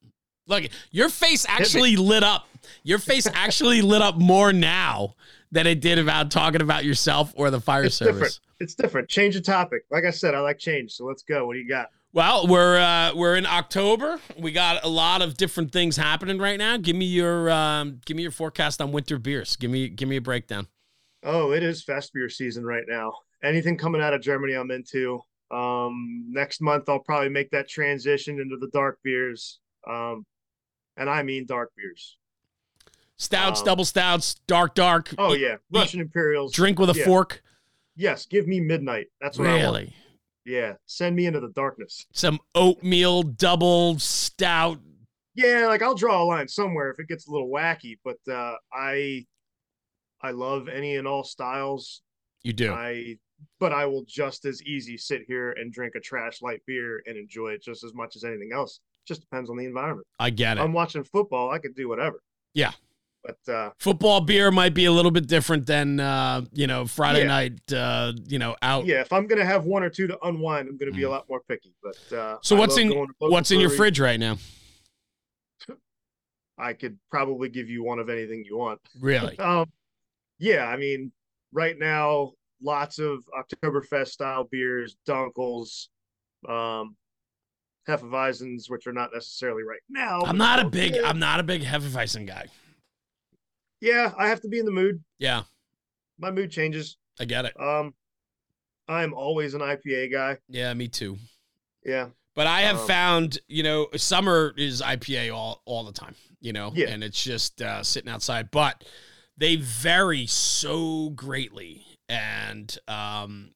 [SPEAKER 3] Look, your face actually lit up. Your face actually lit up more now than it did about talking about yourself or the fire
[SPEAKER 2] It's
[SPEAKER 3] service.
[SPEAKER 2] different. It's different. Change the topic. Like I said, I like change. So let's go. What do you got?
[SPEAKER 3] Well, we're uh, we're in October. We got a lot of different things happening right now. Give me your um, give me your forecast on winter beers. Give me give me a breakdown.
[SPEAKER 2] Oh, it is fest beer season right now. Anything coming out of Germany, I'm into. Um, next month, I'll probably make that transition into the dark beers. Um, and I mean dark beers.
[SPEAKER 3] Stouts,
[SPEAKER 2] Um,
[SPEAKER 3] double stouts, dark, dark.
[SPEAKER 2] Oh yeah,
[SPEAKER 3] Look,
[SPEAKER 2] Russian Imperials.
[SPEAKER 3] Drink with a
[SPEAKER 2] yeah.
[SPEAKER 3] fork.
[SPEAKER 2] Yes, give me midnight. That's what I want. Yeah, send me into the darkness.
[SPEAKER 3] Some oatmeal double stout.
[SPEAKER 2] Yeah, like I'll draw a line somewhere if it gets a little wacky, but uh, I, I love any and all styles.
[SPEAKER 3] You do.
[SPEAKER 2] I, but I will just as easy sit here and drink a trash light beer and enjoy it just as much as anything else. Just depends on the environment.
[SPEAKER 3] I get it.
[SPEAKER 2] I'm watching football, I could do whatever.
[SPEAKER 3] Yeah.
[SPEAKER 2] But uh,
[SPEAKER 3] Football beer might be a little bit different than uh, you know Friday
[SPEAKER 2] Yeah.
[SPEAKER 3] night. Uh, you know out.
[SPEAKER 2] yeah, if I'm gonna have one or two to unwind, I'm gonna be a
[SPEAKER 3] Mm.
[SPEAKER 2] lot more picky. But uh,
[SPEAKER 3] So
[SPEAKER 2] I
[SPEAKER 3] what's in
[SPEAKER 2] going to local
[SPEAKER 3] what's in your fridge right now?
[SPEAKER 2] I could probably give you one of anything you want.
[SPEAKER 3] Really?
[SPEAKER 2] Um, yeah, I mean, right now, lots of Oktoberfest style beers, Dunkels, um, Hefeweizens, which are not necessarily right now.
[SPEAKER 3] I'm not a big
[SPEAKER 2] good.
[SPEAKER 3] I'm not a big Hefeweizen guy.
[SPEAKER 2] Yeah, I have to be in the mood.
[SPEAKER 3] Yeah,
[SPEAKER 2] My mood changes.
[SPEAKER 3] I get it.
[SPEAKER 2] Um, I'm always an IPA guy.
[SPEAKER 3] Yeah, me too.
[SPEAKER 2] Yeah,
[SPEAKER 3] But I have
[SPEAKER 2] Um,
[SPEAKER 3] found, you know, summer is IPA all all the time, you know,
[SPEAKER 2] Yeah.
[SPEAKER 3] and it's just uh, sitting outside. But they vary so greatly, and um,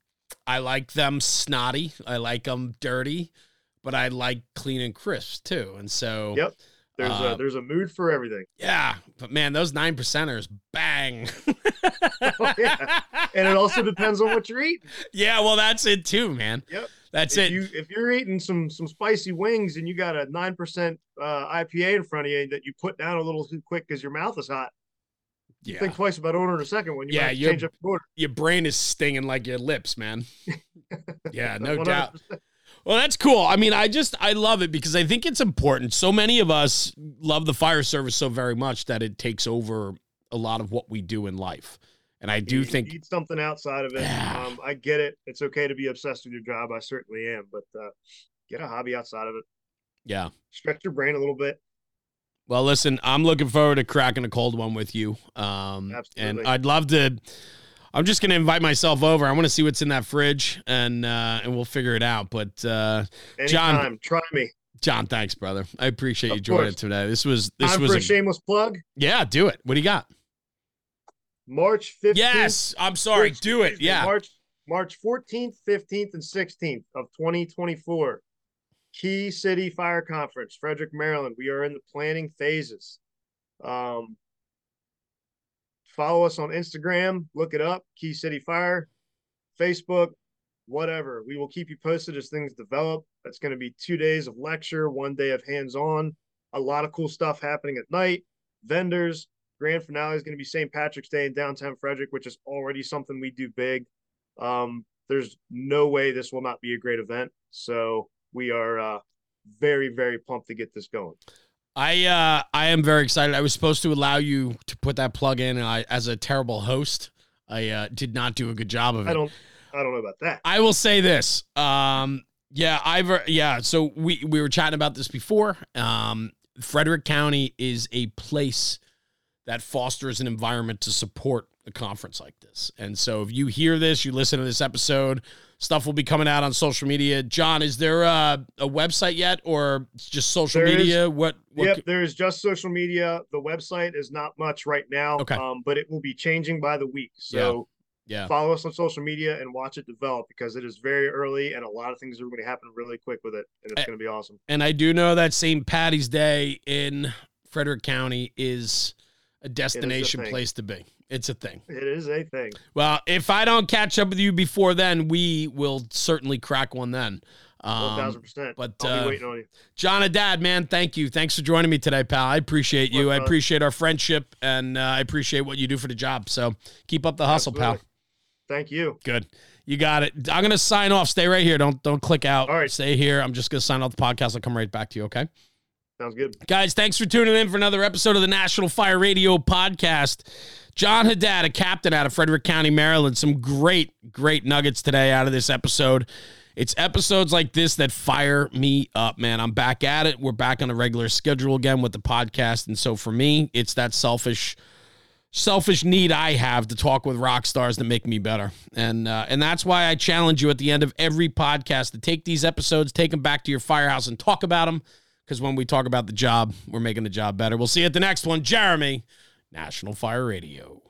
[SPEAKER 3] I like them snotty. I like them dirty, but I like clean and crisp too. And so,
[SPEAKER 2] Yep. There's
[SPEAKER 3] Uh,
[SPEAKER 2] a there's a mood for everything,
[SPEAKER 3] yeah. But man, those nine percenters, bang.
[SPEAKER 2] Oh, yeah. and it also depends on what you're eating.
[SPEAKER 3] yeah, well, that's it too, man.
[SPEAKER 2] Yep.
[SPEAKER 3] That's
[SPEAKER 2] if
[SPEAKER 3] it.
[SPEAKER 2] you if you're eating some some spicy wings and you got a nine percent uh, IPA in front of you that you put down a little too quick because your mouth is hot,
[SPEAKER 3] yeah.
[SPEAKER 2] think twice about ordering a second one. You
[SPEAKER 3] Yeah,
[SPEAKER 2] might have to
[SPEAKER 3] you're-
[SPEAKER 2] change up your order.
[SPEAKER 3] your brain is stinging like your lips, man. Yeah, no doubt.
[SPEAKER 2] 100%.
[SPEAKER 3] Well, that's cool. I mean, I just I love it because I think it's important. So many of us love the fire service so very much that it takes over a lot of what we do in life. And I do
[SPEAKER 2] you
[SPEAKER 3] think
[SPEAKER 2] need something outside of it.
[SPEAKER 3] Yeah.
[SPEAKER 2] Um, I get it. It's okay to be obsessed with your job. I certainly am, but uh, get a hobby outside of it.
[SPEAKER 3] yeah.
[SPEAKER 2] Stretch your brain a little bit.
[SPEAKER 3] Well, listen, I'm looking forward to cracking a cold one with you. Um, and I'd love to. I'm just going to invite myself over. I want to see what's in that fridge, and uh, and we'll figure it out. But uh,
[SPEAKER 2] Jon- try me.
[SPEAKER 3] Jon, thanks, brother. I appreciate you joining
[SPEAKER 2] course.
[SPEAKER 3] today. This was this
[SPEAKER 2] Time
[SPEAKER 3] was
[SPEAKER 2] for
[SPEAKER 3] a,
[SPEAKER 2] a shameless plug.
[SPEAKER 3] yeah. Do it. What do you got?
[SPEAKER 2] March 15th.
[SPEAKER 3] Yes, I'm sorry.
[SPEAKER 2] Excuse
[SPEAKER 3] Do it. Yeah.
[SPEAKER 2] March March 14th, 15th, and 16th of 2024. Key City Fire Conference, Frederick, Maryland. We are in the planning phases. Um, follow us on Instagram, look it up, Key City Fire, Facebook, whatever. We will keep you posted as things develop. That's going to be two days of lecture, one day of hands on, a lot of cool stuff happening at night, vendors. Grand finale is going to be St. Patrick's Day in downtown Frederick, which is already something we do big. Um, there's no way this will not be a great event. So we are uh, very, very pumped to get this going.
[SPEAKER 3] I uh, I am very excited. I was supposed to allow you to put that plug in, and I, as a terrible host, I uh, did not do a good job of it.
[SPEAKER 2] I don't, I don't know about that.
[SPEAKER 3] I will say this. Um, yeah, I've yeah. So we we were chatting about this before. Um, Frederick County is a place that fosters an environment to support a conference like this. And so if you hear this, you listen to this episode, stuff will be coming out on social media. Jon, is there a, a website yet, or just social
[SPEAKER 2] There is.
[SPEAKER 3] media? What? what
[SPEAKER 2] Yep, there is just social media. The website is not much right now,
[SPEAKER 3] Okay.
[SPEAKER 2] um, but it will be changing by the week. So
[SPEAKER 3] Yeah.
[SPEAKER 2] follow us on social media and watch it develop because it is very early and a lot of things are going to happen really quick with it, and it's going to be awesome.
[SPEAKER 3] And I do know that St. Patty's Day in Frederick County is a destination place to be. It's a thing.
[SPEAKER 2] It is a thing.
[SPEAKER 3] Well, if I don't catch up with you before then, we will certainly crack one then. Um,
[SPEAKER 2] thousand percent.
[SPEAKER 3] but,
[SPEAKER 2] I'll
[SPEAKER 3] uh,
[SPEAKER 2] be waiting on you.
[SPEAKER 3] Jon Haddad, man, thank you. Thanks for joining me today, pal. I appreciate you. I appreciate our friendship, and uh, I appreciate what you do for the job. So keep up the hustle, pal.
[SPEAKER 2] Thank you.
[SPEAKER 3] Good. You got it. I'm gonna sign off. Stay right here. Don't don't click out.
[SPEAKER 2] All right.
[SPEAKER 3] Stay here. I'm just gonna sign off the podcast. I'll come right back to you. Okay.
[SPEAKER 2] Sounds good.
[SPEAKER 3] Guys, thanks for tuning in for another episode of the National Fire Radio podcast. Jon Haddad, a captain out of Frederick County, Maryland. Some great, great nuggets today out of this episode. It's episodes like this that fire me up, man. I'm back at it. We're back on a regular schedule again with the podcast. And so for me, it's that selfish selfish need I have to talk with rock stars that make me better. And uh, and that's why I challenge you at the end of every podcast to take these episodes, take them back to your firehouse and talk about them. Because when we talk about the job, we're making the job better. We'll see you at the next one. Jeremy, National Fire Radio.